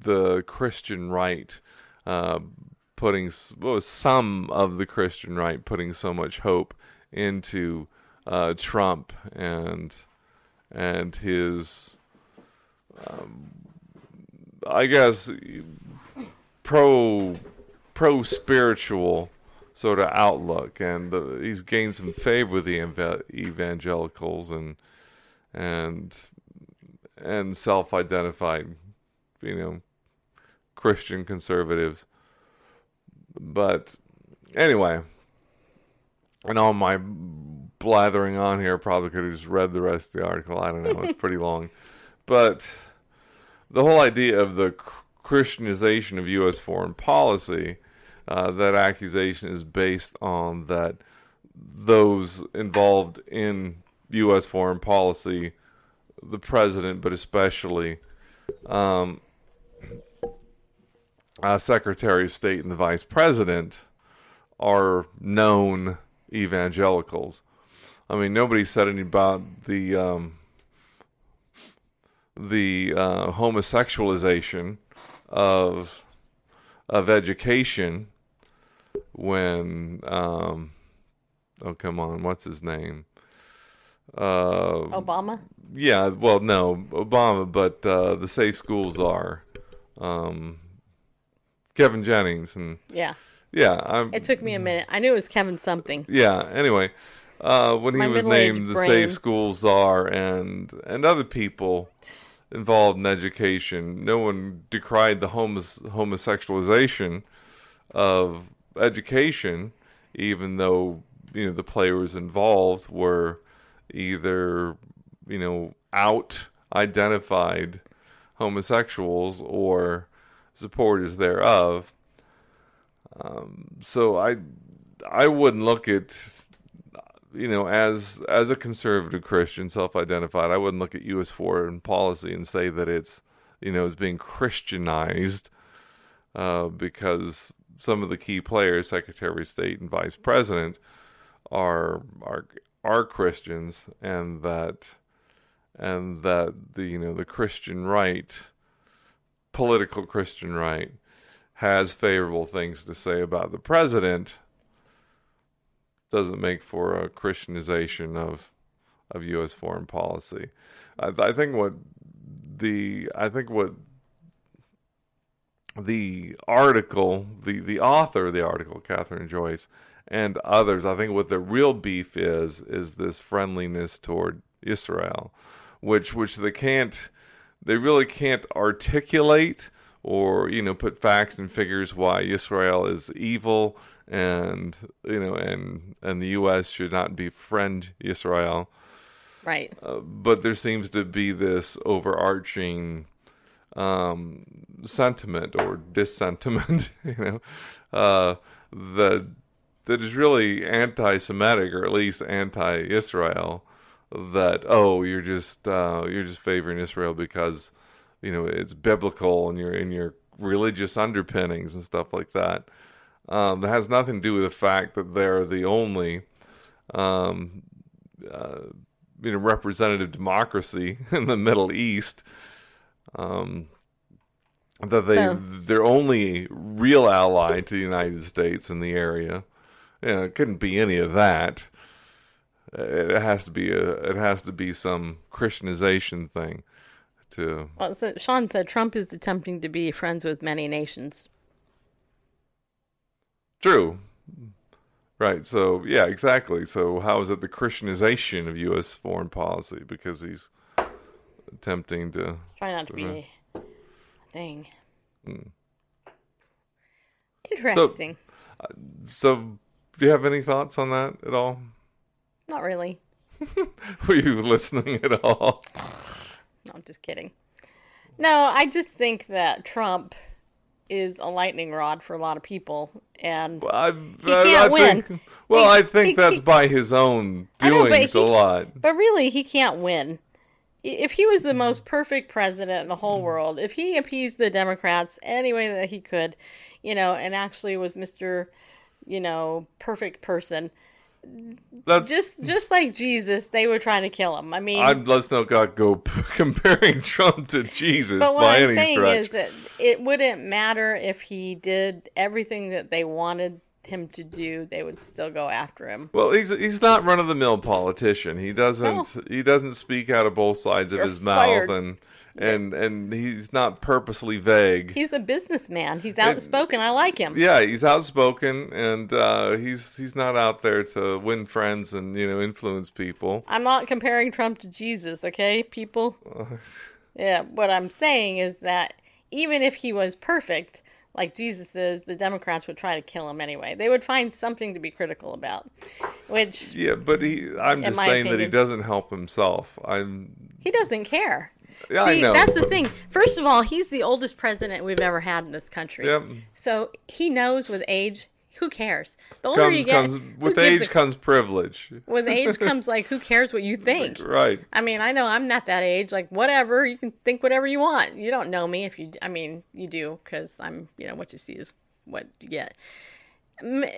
the Christian right uh, putting well, some of the Christian right putting so much hope into uh, Trump and and his um, I guess pro pro spiritual sort of outlook, and the, he's gained some favor with the eva- evangelicals and and and self identified, you know, Christian conservatives. But anyway, and all my blathering on here probably could have just read the rest of the article. I don't know; it's pretty long, but the whole idea of the Christianization of U.S. foreign policy, uh, that accusation is based on that those involved in U.S. foreign policy the president, but especially um, uh, Secretary of State and the Vice President are known evangelicals. I mean, nobody said anything about the um, the uh, homosexualization of of education when um, oh come on, what's his name? Uh, Obama. yeah, well, no, Obama, but uh, the safe schools are um, Kevin Jennings and Yeah. yeah, I'm, It took me a minute. I knew it was Kevin something. yeah. Anyway, uh, when My he was named the brain. safe school czar and and other people involved in education, no one decried the homos- homosexualization of education, even though you know the players involved were either you know out identified homosexuals or supporters thereof. Um, so I I wouldn't look at you know as as a conservative Christian self-identified I wouldn't look at U.S. foreign policy and say that it's you know is being Christianized uh, because some of the key players, Secretary of State and Vice President, are are are Christians, and that and that the you know the Christian right, political Christian right, has favorable things to say about the president. Doesn't make for a Christianization of of U.S. foreign policy. I, I think what the I think what the article, the, the author of the article, Kathryn Joyce, and others, I think what the real beef is is this friendliness toward Israel, which which they can't, they really can't articulate or you know put facts and figures why Israel is evil and you know and and the U.S. should not befriend Israel. Right. Uh, but there seems to be this overarching um, sentiment or dissentiment, you know, uh, that that is really anti-Semitic or at least anti-Israel. That oh, you're just uh, you're just favoring Israel because you know it's biblical and you're in your religious underpinnings and stuff like that. Um, that has nothing to do with the fact that they're the only um, uh, you know representative democracy in the Middle East. Um, that they So- their only real ally to the United States in the area. You know, it couldn't be any of that. It has to be a it has to be some Christianization thing to Well, so Sean said Trump is attempting to be friends with many nations. True. Right. So yeah, exactly. So how is it the Christianization of U.S. foreign policy? Because he's attempting to. Try not to be a thing. Hmm. Interesting. So, do you have any thoughts on that at all? Not really. Were you listening at all? No, I'm just kidding. No, I just think that Trump is a lightning rod for a lot of people, and I, He can't I win. Think, well, He- I think he- that's he- by his own know, but a lot. But really, he can't win. If he was the most perfect president in the whole world, if he appeased the Democrats any way that he could, you know, and actually was Mr. You know, perfect person, That's just just like Jesus, they were trying to kill him. I mean, I'm, let's not go, comparing Trump to Jesus but what by I'm any saying stretch. is that it wouldn't matter if he did everything that they wanted him to do; they would still go after him. Well, he's he's not run of the mill politician. He doesn't he doesn't speak out of both sides of You're his fired. mouth, and and and he's not purposely vague. He's a businessman. He's outspoken. I like him. yeah, he's outspoken, and uh, he's he's not out there to win friends and you know influence people. I'm not comparing Trump to Jesus, okay, people? yeah, what I'm saying is that even if he was perfect, like Jesus is, the Democrats would try to kill him anyway. They would find something to be critical about, which Yeah, but he I'm just saying that he doesn't help himself. I'm he doesn't care. Yeah, I See, know, that's the thing. First of all, he's the oldest president we've ever had in this country. Yep. So he knows with age, who cares? The older comes you get, comes with age a- comes privilege. with age comes like who cares what you think? Right. I mean, I know I'm not that age. Like, whatever, you can think whatever you want. You don't know me if you, I mean, you do, because I'm, you know, what you see is what you get.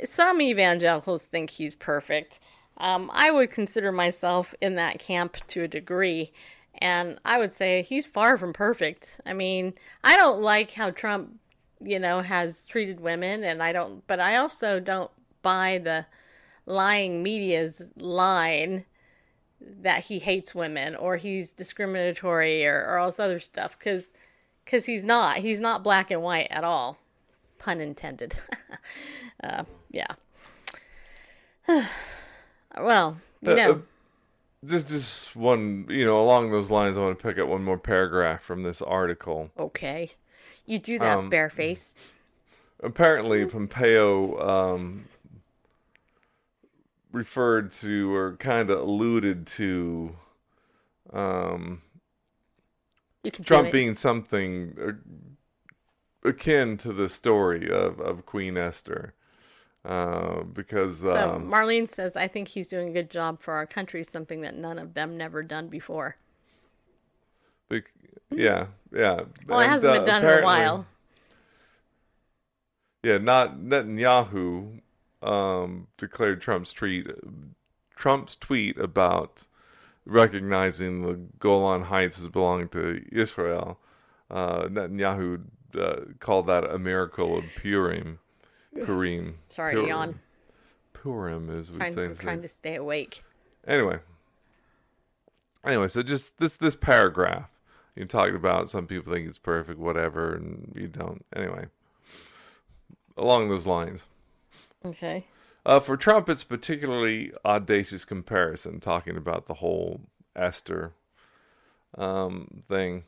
Some evangelicals think he's perfect. Um, I would consider myself in that camp to a degree. And I would say he's far from perfect. I mean, I don't like how Trump, you know, has treated women. And I don't, but I also don't buy the lying media's line that he hates women or he's discriminatory or, or all this other stuff because because he's not he's not black and white at all pun intended uh, yeah well you Uh, know Just just one, you know, along those lines, I want to pick up one more paragraph from this article. okay you do that um, bareface apparently Pompeo um, referred to or kind of alluded to um, Trump being something uh, akin to the story of, of Queen Esther. Uh, because so um, marlene says i think he's doing a good job for our country something that none of them never done before bec- yeah, yeah. Well it hasn't uh, been done in a while Yeah, not Netanyahu um, declared Trump's tweet Trump's tweet about recognizing the Golan Heights as belonging to Israel. Uh, Netanyahu uh, called that a miracle of Purim. Purim. sorry to Purim. yawn Purim is we trying, say. Trying to stay awake Anyway. Anyway, so just this this paragraph you talked about. Some people think it's perfect, whatever, and you don't. Anyway, along those lines. okay Uh, for Trump, it's particularly audacious comparison, talking about the whole Esther um, thing.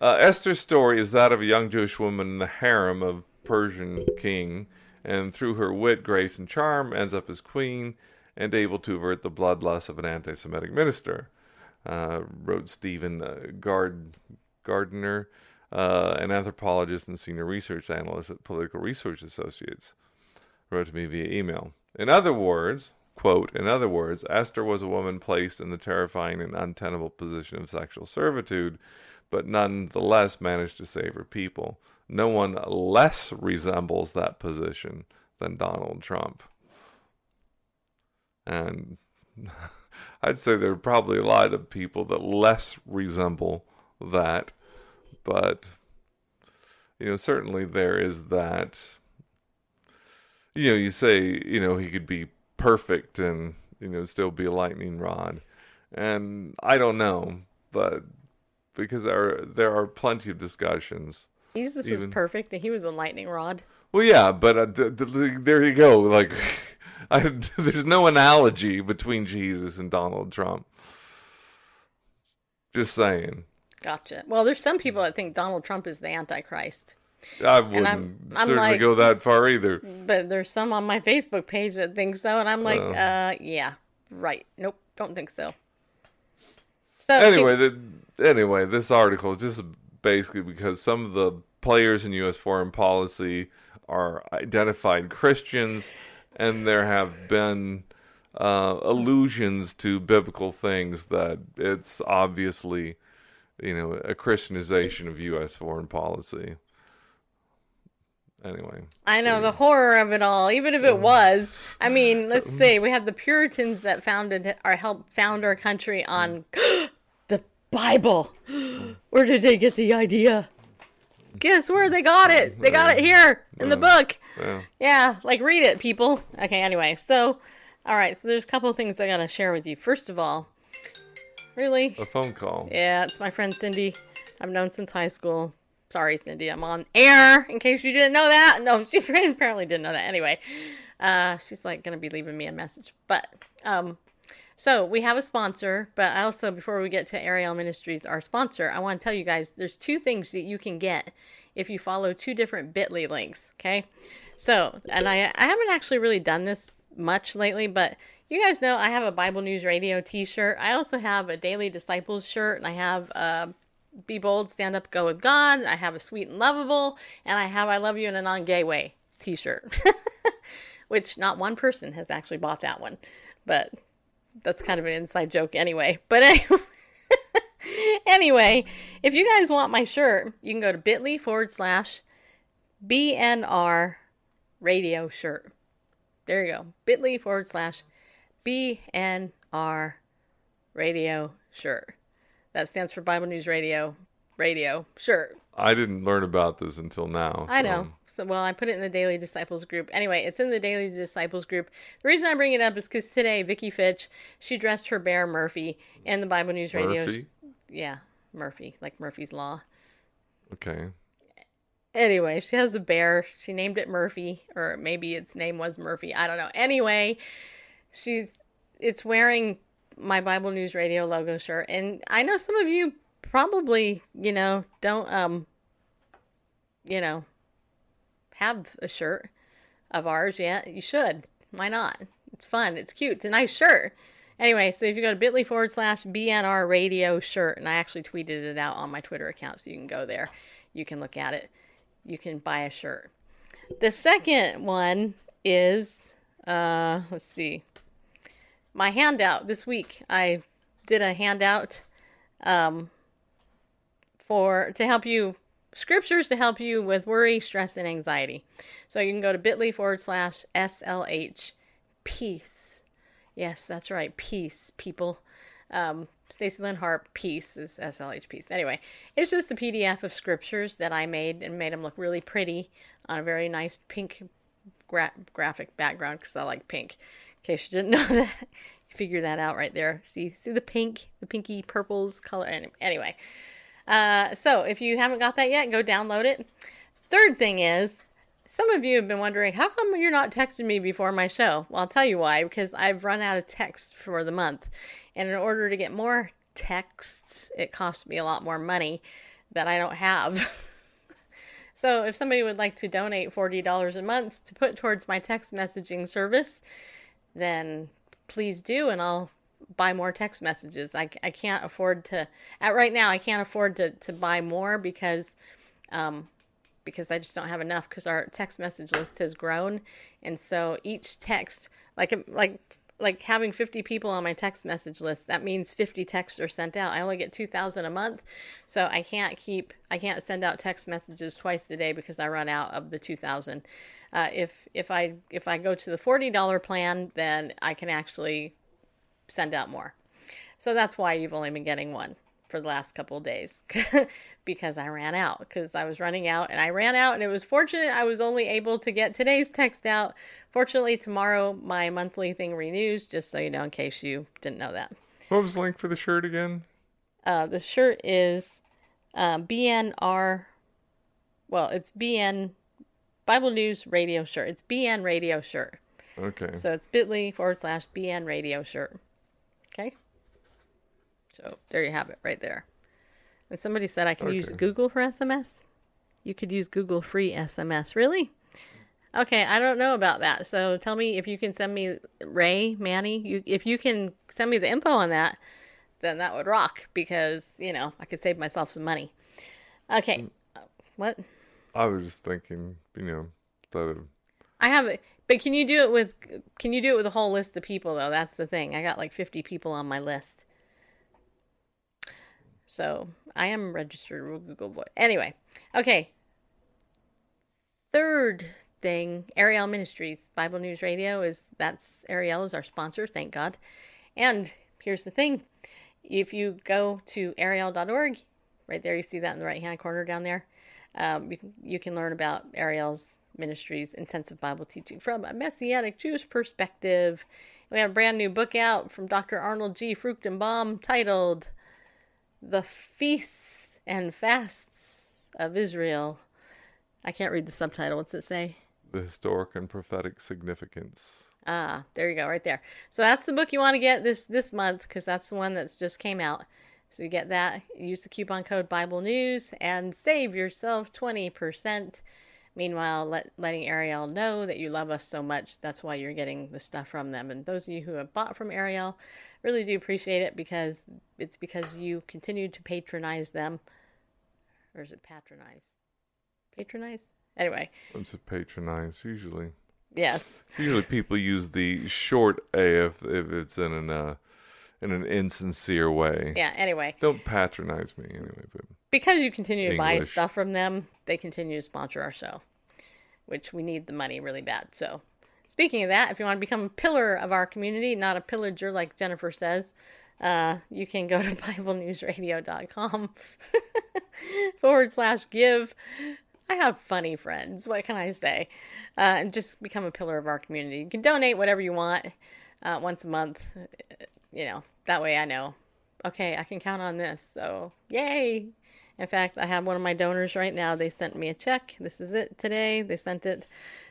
Uh, Esther's story is that of a young Jewish woman in the harem of Persian king, and through her wit, grace, and charm, ends up as queen and able to avert the bloodlust of an anti-Semitic minister. Uh, wrote Stephen uh, Gard- Gardner, uh, an anthropologist and senior research analyst at Political Research Associates wrote to me via email. In other words, quote, in other words, Esther was a woman placed in the terrifying and untenable position of sexual servitude, but nonetheless managed to save her people. No one less resembles that position than Donald Trump. And I'd say there are probably a lot of people that less resemble that, but you know, certainly there is that you know, you say, you know, he could be perfect and, you know, still be a lightning rod. And I don't know, but because there are, there are plenty of discussions. Jesus Even- was perfect, and he was a lightning rod. Well, yeah, but uh, d- d- there you go. Like, I, there's no analogy between Jesus and Donald Trump. Just saying. Gotcha. Well, there's some people that think Donald Trump is the Antichrist, I wouldn't I'm- I'm certainly like- go that far either. but there's some on my Facebook page that think so, and I'm like, Oh. uh, yeah, right. Nope, don't think so. So anyway, the, anyway, this article is just basically because some of the players in U.S. foreign policy are identified Christians, and there have been uh, allusions to biblical things that it's obviously, you know, a Christianization of U.S. foreign policy. Anyway, I know the horror of it all. Even if it was, I mean, let's say we had the Puritans that founded or helped found our country on the Bible. Where did they get the idea? Guess where they got it? They got it here in the book. yeah. Yeah, like read it, people. Okay, anyway, so, all right, so there's a couple of things I gotta share with you. First of all, really? a phone call. Yeah, it's my friend Cindy. I've known since high school. Sorry, Cindy, I'm on air in case you didn't know that. No, she apparently didn't know that. Anyway, uh, she's like gonna be leaving me a message. But um, so we have a sponsor, but I also before we get to Ariel Ministries, our sponsor, I want to tell you guys there's two things that you can get if you follow two different Bitly links. Okay, so and I I haven't actually really done this much lately, but you guys know I have a Bible News Radio T-shirt. I also have a Daily Disciples shirt, and I have a Be Bold, Stand Up, Go with God. I have a Sweet and Lovable, and I have I Love You in a Non-Gay Way T-shirt. which not one person has actually bought that one, but that's kind of an inside joke anyway. But anyway, anyway if you guys want my shirt, you can go to bit.ly forward slash BNR radio shirt. There you go. bit.ly forward slash BNR radio shirt. That stands for Bible News Radio radio shirt. I didn't learn about this until now. I know. So, well, I put it in the Daily Disciples group. Anyway, it's in the Daily Disciples group. The reason I bring it up is because today, Vicky Fitch, she dressed her bear Murphy in the Bible News Radio. Murphy? Yeah, Murphy, like Murphy's Law. Okay. Anyway, she has a bear. She named it Murphy, or maybe its name was Murphy. I don't know. Anyway, she's it's wearing my Bible News Radio logo shirt, and I know some of you probably, you know, don't um, you know, have a shirt of ours yet. You should. Why not? It's fun. It's cute. It's a nice shirt. Anyway, so if you go to bit.ly forward slash BNR radio shirt, and I actually tweeted it out on my Twitter account, so you can go there. You can look at it. You can buy a shirt. The second one is, uh, let's see, my handout this week. I did a handout um, for to help you scriptures to help you with worry, stress, and anxiety. So you can go to bit.ly forward slash SLH peace. Yes, that's right. Peace, people. Um, Stacy Lynn Harp, peace is SLH peace. Anyway, it's just a PDF of scriptures that I made and made them look really pretty on a very nice pink gra- graphic background because I like pink. In case you didn't know that, figure that out right there. See, see the pink, the pinky purples color. Any- Anyway, uh, so if you haven't got that yet, go download it. Third thing is, some of you have been wondering, how come you're not texting me before my show? Well, I'll tell you why, because I've run out of text for the month. And in order to get more texts, it costs me a lot more money that I don't have. so if somebody would like to donate $40 a month to put towards my text messaging service, then please do, and I'll buy more text messages. I, I can't afford to, at right now, I can't afford to, to buy more because um, because I just don't have enough because our text message list has grown, and so each text, like like like having 50 people on my text message list, that means 50 texts are sent out. I only get 2,000 a month, so I can't keep I can't send out text messages twice a day because I run out of the 2,000. Uh, if if I if I go to the $40 plan, then I can actually send out more. So that's why you've only been getting one for the last couple of days because I ran out because I was running out and I ran out and it was fortunate I was only able to get today's text out. Fortunately, tomorrow my monthly thing renews, just so you know, in case you didn't know that. What was the link for the shirt again? Uh, the shirt is uh, BNR, well, it's BN Bible News Radio shirt. It's BN Radio shirt. Okay. So it's bit.ly forward slash BN radio shirt. Okay. So there you have it right there. And somebody said I can use Google for SMS. You could use Google free SMS. Really? Okay, I don't know about that. So tell me if you can send me Ray, Manny, you if you can send me the info on that, then that would rock because, you know, I could save myself some money. Okay. uh, What? I was just thinking, you know, instead of I have it, but can you do it with can you do it with a whole list of people though? That's the thing. I got like 50 people on my list. So, I am registered with Google Voice. Anyway, okay. Third thing, Ariel Ministries, Bible News Radio is that's Ariel is our sponsor, thank God. And here's the thing. If you go to ariel.org, right there you see that in the right-hand corner down there. Um, you, can, you can learn about Ariel's ministries, intensive Bible teaching from a Messianic Jewish perspective. We have a brand new book out from Dr. Arnold G. Fruchtenbaum titled The Feasts and Fasts of Israel. I can't read the subtitle. What's it say? the historic and prophetic significance. Ah, there you go, right there. So that's the book you want to get this this month because that's the one that's just came out. So you get that. Use the coupon code Bible News and save yourself twenty percent. Meanwhile, let, letting Ariel know that you love us so much. That's why you're getting the stuff from them. And those of you who have bought from Ariel, really do appreciate it because it's because you continue to patronize them. Or is it patronize? Patronize? Anyway, It's a patronize usually. Yes. Usually people use the short A if, if it's in an uh, in an insincere way. Yeah. Anyway, Don't patronize me anyway, but because you continue to buy English. stuff from them, they continue to sponsor our show, which we need the money really bad. So, speaking of that, if you want to become a pillar of our community, not a pillager like Jennifer says, uh, you can go to BibleNewsRadio.com forward slash give. I have funny friends. What can I say? Uh, and just become a pillar of our community. You can donate whatever you want uh, once a month. You know, that way I know, okay, I can count on this. So, yay. In fact, I have one of my donors right now. They sent me a check. This is it today. They sent it.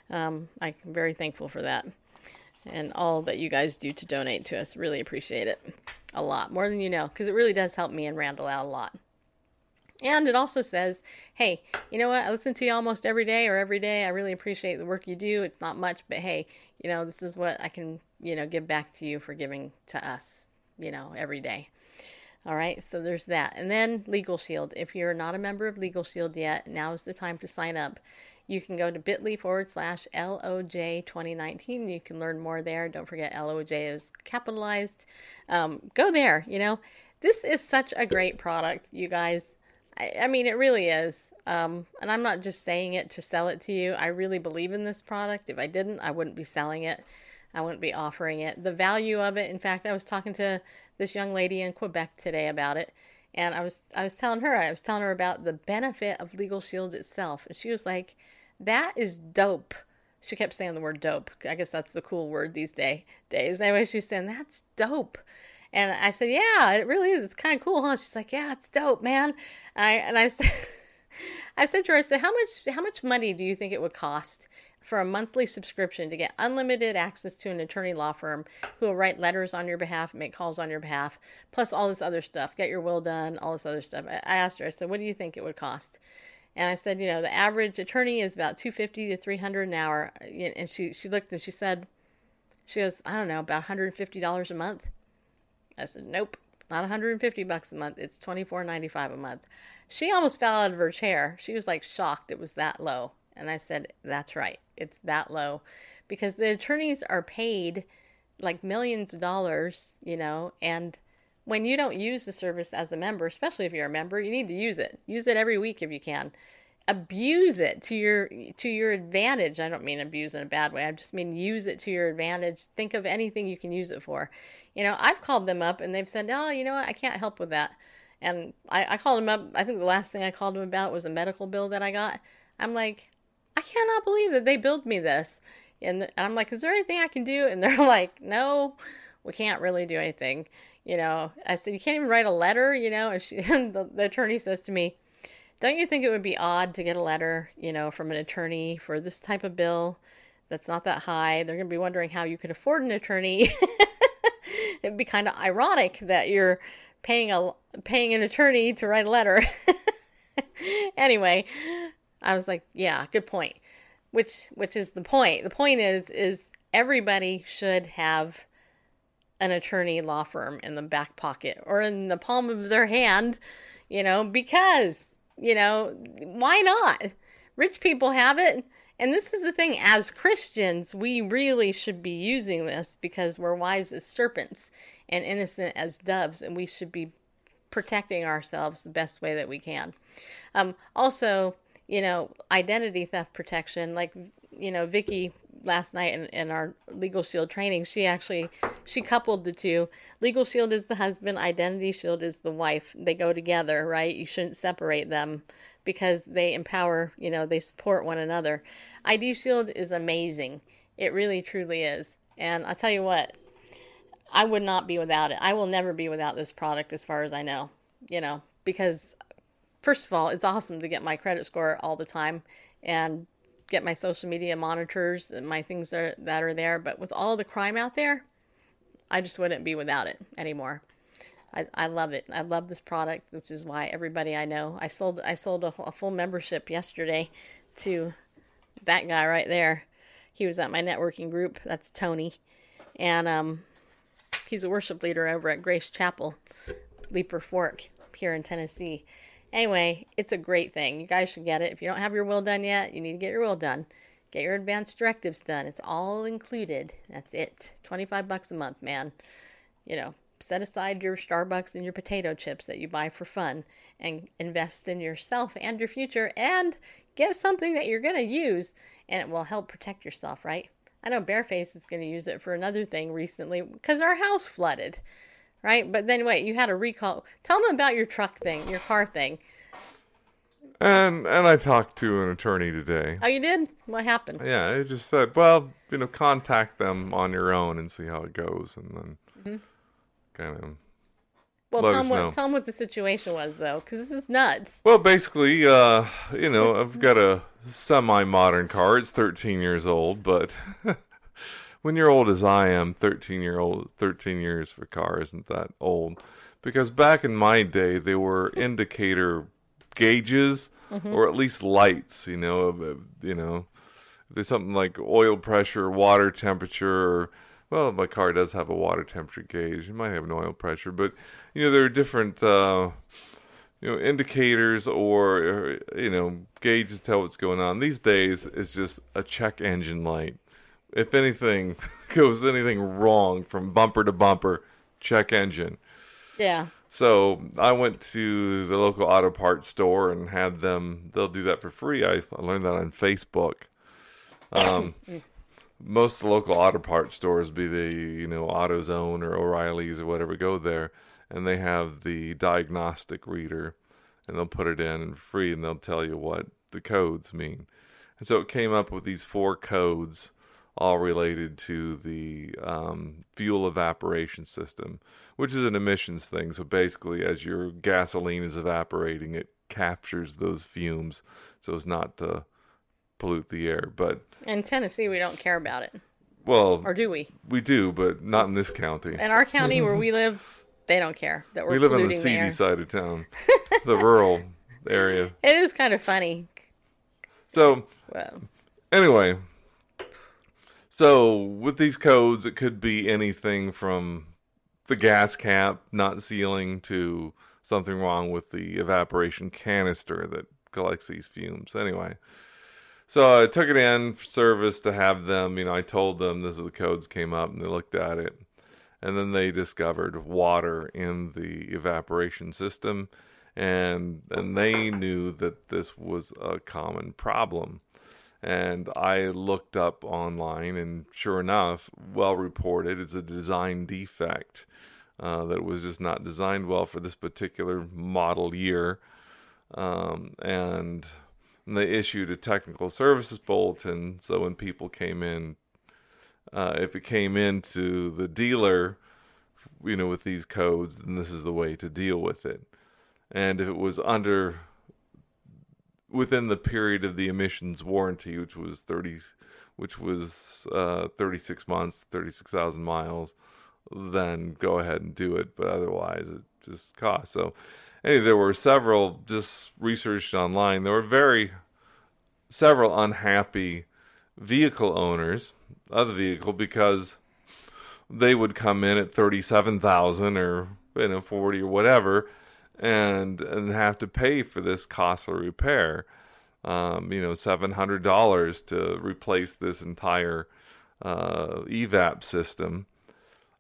Um, I'm very thankful for that. And all that you guys do to donate to us. Really appreciate it. A lot. More than you know. Because it really does help me and Randall out a lot. And it also says, hey, you know what? I listen to you almost every day or every day. I really appreciate the work you do. It's not much, but hey, you know, this is what I can, you know, give back to you for giving to us, you know, every day. All right, so there's that. And then Legal Shield. If you're not a member of Legal Shield yet, now is the time to sign up. You can go to bit.ly forward slash LOJ 2019. You can learn more there. Don't forget, LOJ is capitalized. Um, go there, you know. This is such a great product, you guys. I, I mean, it really is. Um, and I'm not just saying it to sell it to you. I really believe in this product. If I didn't, I wouldn't be selling it. I wouldn't be offering it. The value of it, in fact, I was talking to this young lady in Quebec today about it. And I was I was telling her, I was telling her about the benefit of Legal Shield itself. And she was like, That is dope. She kept saying the word dope. I guess that's the cool word these day days. Anyway, she's saying, That's dope. And I said, Yeah, it really is. It's kind of cool, huh? She's like, Yeah, it's dope, man. I and I said I said to her, I said, How much how much money do you think it would cost for a monthly subscription to get unlimited access to an attorney law firm who will write letters on your behalf, make calls on your behalf, plus all this other stuff, get your will done, all this other stuff. I asked her, I said, what do you think it would cost? And I said, you know, the average attorney is about 250 to 300 an hour. And she, she looked and she said, she goes, I don't know, about $150 a month. I said, nope, not 150 bucks a month. It's 24.95 a month. She almost fell out of her chair. She was like shocked it was that low. And I said, that's right. It's that low because the attorneys are paid like millions of dollars, you know, and when you don't use the service as a member, especially if you're a member, you need to use it. Use it every week if you can. Abuse it to your to your advantage. I don't mean abuse in a bad way. I just mean use it to your advantage. Think of anything you can use it for. You know, I've called them up and they've said, "Oh, you know what? I can't help with that." And I, I called them up. I think the last thing I called them about was a medical bill that I got. I'm like, I cannot believe that they billed me this. And I'm like, is there anything I can do? And they're like, no, we can't really do anything. You know, I said, you can't even write a letter, you know? And, she, and the, the attorney says to me, don't you think it would be odd to get a letter, you know, from an attorney for this type of bill that's not that high? They're going to be wondering how you could afford an attorney. It'd be kind of ironic that you're paying a paying an attorney to write a letter. anyway, I was like, yeah, good point. Which which is the point. The point is is everybody should have an attorney law firm in the back pocket or in the palm of their hand, you know, because, you know, why not? Rich people have it. And this is the thing as Christians, we really should be using this because we're wise as serpents and innocent as doves, and we should be protecting ourselves the best way that we can. Um, also, you know, identity theft protection, like, you know, Vicky last night in, in our legal shield training, she actually, she coupled the two. Legal shield is the husband, identity shield is the wife. They go together, right? You shouldn't separate them because they empower, you know, they support one another. ID shield is amazing. It really, truly is. And I'll tell you what, I would not be without it. I will never be without this product as far as I know, you know, because first of all, it's awesome to get my credit score all the time and get my social media monitors and my things that are, that are there. But with all the crime out there, I just wouldn't be without it anymore. I, I love it. I love this product, which is why everybody I know. I sold I sold a, a full membership yesterday to that guy right there. He was at my networking group. That's Tony, and um, he's a worship leader over at Grace Chapel, Leiper Fork, here in Tennessee. Anyway, it's a great thing. You guys should get it. If you don't have your will done yet, you need to get your will done. Get your advanced directives done. It's all included. That's it. 25 bucks a month, man. You know, set aside your Starbucks and your potato chips that you buy for fun and invest in yourself and your future and get something that you're going to use and it will help protect yourself, right? I know Bareface is going to use it for another thing recently because our house flooded, right? But then wait, you had a recall. Tell them about your truck thing, your car thing. And and I talked to an attorney today. Oh, you did? What happened? Yeah, it just said, well, you know, contact them on your own and see how it goes, and then Mm-hmm. kind of. Well, tell them, what, tell them what the situation was, though, because this is nuts. Well, basically, uh, you know, I've got a semi-modern car. It's 13 years old, but when you're old as I am, 13 year old, 13 years for a car isn't that old. Because back in my day, they were indicator gauges or at least lights. You know, of, you know, if there's something like oil pressure, water temperature, or well, my car does have a water temperature gauge. It might have an oil pressure, but you know, there are different. Uh, you know indicators or, or you know gauges to tell what's going on these days it's just a check engine light if anything goes anything wrong from bumper to bumper check engine. Yeah. so i went to the local auto parts store and had them they'll do that for free. I, I learned that on facebook. Um, most of the local auto parts stores be the you know AutoZone or O'Reilly's or whatever go there and they have the diagnostic reader and they'll put it in and free and they'll tell you what the codes mean. And so it came up with these four codes all related to the um, fuel evaporation system which is an emissions thing so basically as your gasoline is evaporating it captures those fumes so as not to pollute the air but In Tennessee, we don't care about it. well Or do we? we do, but not in this county. In our county where we live, they don't care that we're We live on the polluting the, seedy side of town, the rural area. It is kind of funny. So Well, anyway, so with these codes, it could be anything from the gas cap not sealing to something wrong with the evaporation canister that collects these fumes. Anyway, so I took it in for service to have them. You know, I told them this is the codes came up, and they looked at it, and then they discovered water in the evaporation system, and and they knew that this was a common problem. And I looked up online, and sure enough, well reported, it's a design defect uh, that was just not designed well for this particular model year. Um, and they issued a technical services bulletin. So when people came in, uh, if it came into the dealer, you know, with these codes, then this is the way to deal with it. And if it was under within the period of the emissions warranty, which was 30, which was uh, 36 months, 36,000 miles, then go ahead and do it. But otherwise, it just costs. So, anyway, there were several just researched online. There were very several unhappy vehicle owners of the vehicle because they would come in at 37,000 or you know 40 or whatever and and have to pay for this costly repair um, you know $700 to replace this entire uh, evap system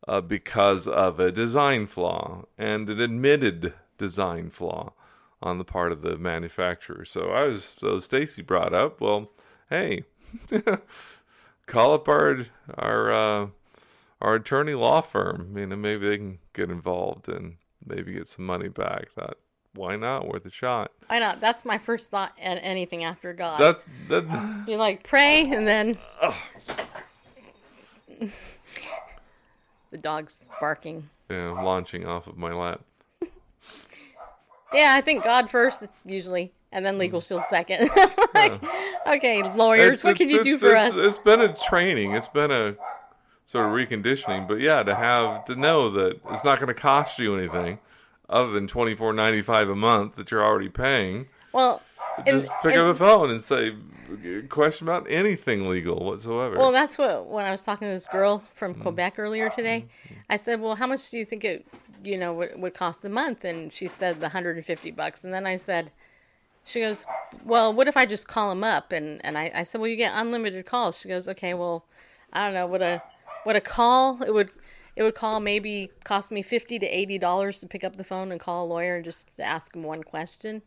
uh, because of a design flaw and an admitted design flaw on the part of the manufacturer. So I was so Stacy brought up, well, hey, call up our our uh, our attorney law firm. You know, maybe they can get involved and maybe get some money back. That why not? Worth a shot. Why not? that's my first thought at anything after God. That's that. you like pray and then the dog's barking. Yeah, launching off of my lap. Yeah, I think God first usually, and then legal shield second. like, okay, lawyers, what can you do for it's- us? It's been a training. It's been a sort of reconditioning. But yeah, to have to know that it's not going to cost you anything other than twenty four ninety five a month that you're already paying. Well, and- Just pick and- up the phone and say, question about anything legal whatsoever. Well, that's what when I was talking to this girl from. Quebec earlier today, I said, "Well, how much do you think it, you know, would, would cost a month?" And she said the 150 bucks. And then I said, she goes, well, what if I just call him up? And and I, I said, well, you get unlimited calls. She goes, okay, well, I don't know what a what a call it would it would call maybe cost me fifty to eighty dollars to pick up the phone and call a lawyer and just ask him one question.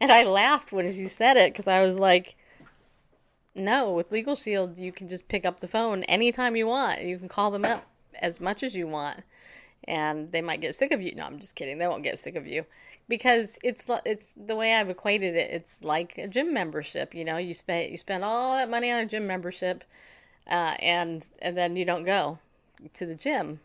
And I laughed when she said it because I was like, no, with Legal Shield, you can just pick up the phone anytime you want. You can call them up as much as you want, and they might get sick of you. No, I'm just kidding. They won't get sick of you because it's it's the way I've equated it. It's like a gym membership. You know, you spend you spend all that money on a gym membership, uh, and and then you don't go to the gym.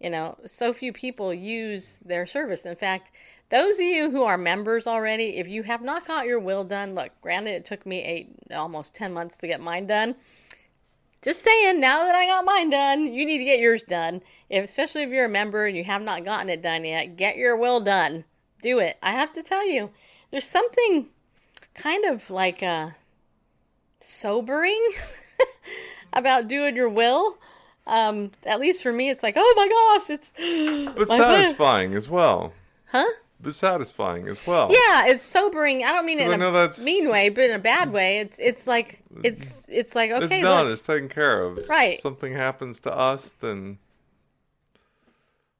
You know, so few people use their service. In fact, those of you who are members already, if you have not got your will done, look, granted it took me eight, almost 10 months to get mine done. Just saying, now that I got mine done, you need to get yours done. If, especially if you're a member and you have not gotten it done yet, get your will done. Do it. I have to tell you, there's something kind of like uh, sobering about doing your will. Um, at least for me, it's like, oh my gosh, it's but satisfying as well. Huh? But satisfying as well. Yeah, it's sobering. I don't mean it in know a that's- mean way, but in a bad way. It's it's like it's it's like okay, it's done. look, It's taken care of. Right. If. Something happens to us, then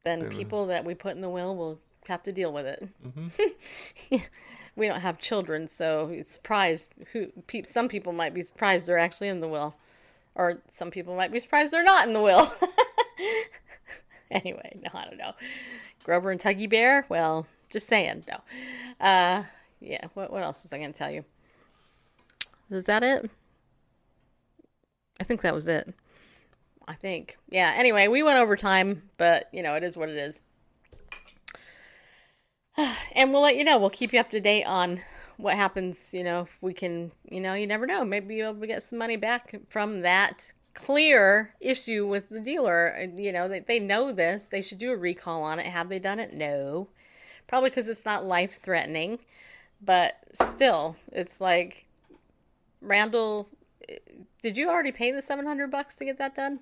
then people that we put in the will will have to deal with it. Mm-hmm. we don't have children, so it's surprised who pe- some people might be surprised they're actually in the will, or some people might be surprised they're not in the will. anyway, no, I don't know. Grover and Tuggy Bear. Well, just saying. No. Uh, yeah. What what else was I going to tell you? Is that it? I think that was it. I think. Yeah. Anyway, we went over time, but you know, it is what it is. And we'll let you know. We'll keep you up to date on what happens. You know, if we can, you know, you never know. Maybe you'll get some money back from that clear issue with the dealer. You know, they, they know this. They should do a recall on it. Have they done it? No. Probably because it's not life threatening. But still, it's like, Randall, eh, did you already pay the 700 bucks to get that done?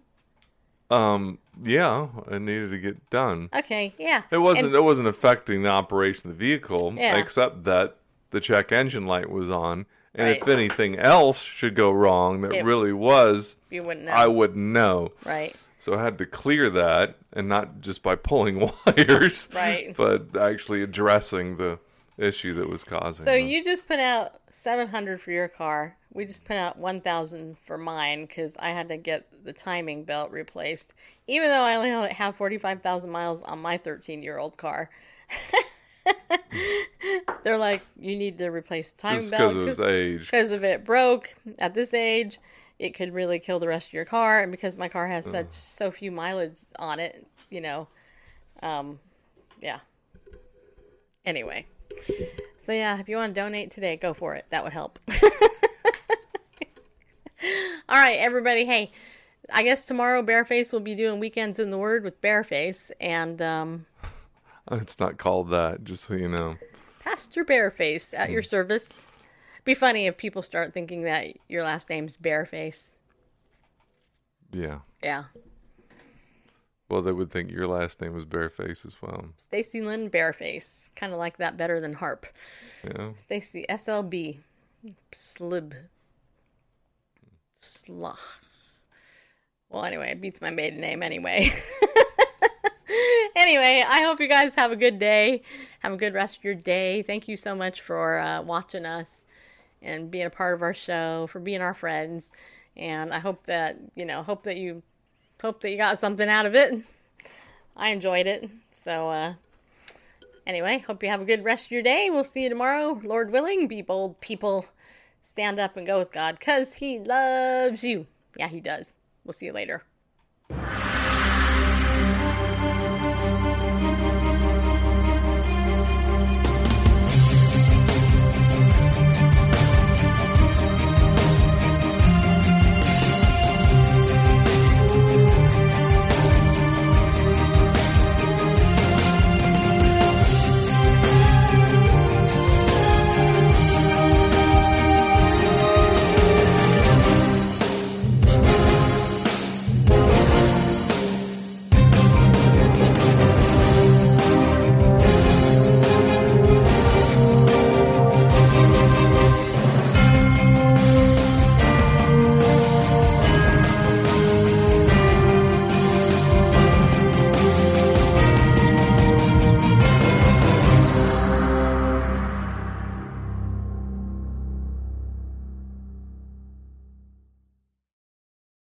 Um, yeah, it needed to get done. Okay, yeah. It wasn't. And- it wasn't affecting the operation of the vehicle, Yeah. except that the check engine light was on, and if anything else should go wrong that It- really was, you wouldn't know. I wouldn't know. Right. So I had to clear that, and not just by pulling wires, Right. but actually addressing the issue that was causing. It. So the- you just put out 700 for your car. We just put out 1,000 for mine because I had to get the timing belt replaced, even though I only have 45,000 miles on my 13 year old car. They're like, you need to replace the timing belt belt 'cause of its age. Because if it broke at this age, it could really kill the rest of your car. And because my car has such so few mileage on it, you know, um, yeah. Anyway. So yeah, if you want to donate today, go for it. That would help. All right, everybody. Hey, I guess tomorrow Bareface will be doing weekends in the Word with Bareface and um, It's not called that, just so you know. Pastor Bareface at your service. Be funny if people start thinking that your last name's Bareface. Yeah. Yeah, Well, they would think your last name was Bareface as well. Stacy Lynn Bareface. Kind of like that better than Harp. Yeah. Stacy SLB. Slib. Slah. Well, anyway, it beats my maiden name anyway. anyway, I hope you guys have a good day. Have a good rest of your day. Thank you so much for uh, watching us and being a part of our show, for being our friends. And I hope that, you know, hope that you hope that you got something out of it. I enjoyed it. So uh anyway, hope you have a good rest of your day. We'll see you tomorrow, Lord willing. Be bold people stand up and go with God because He loves you. Yeah, He does. We'll see you later.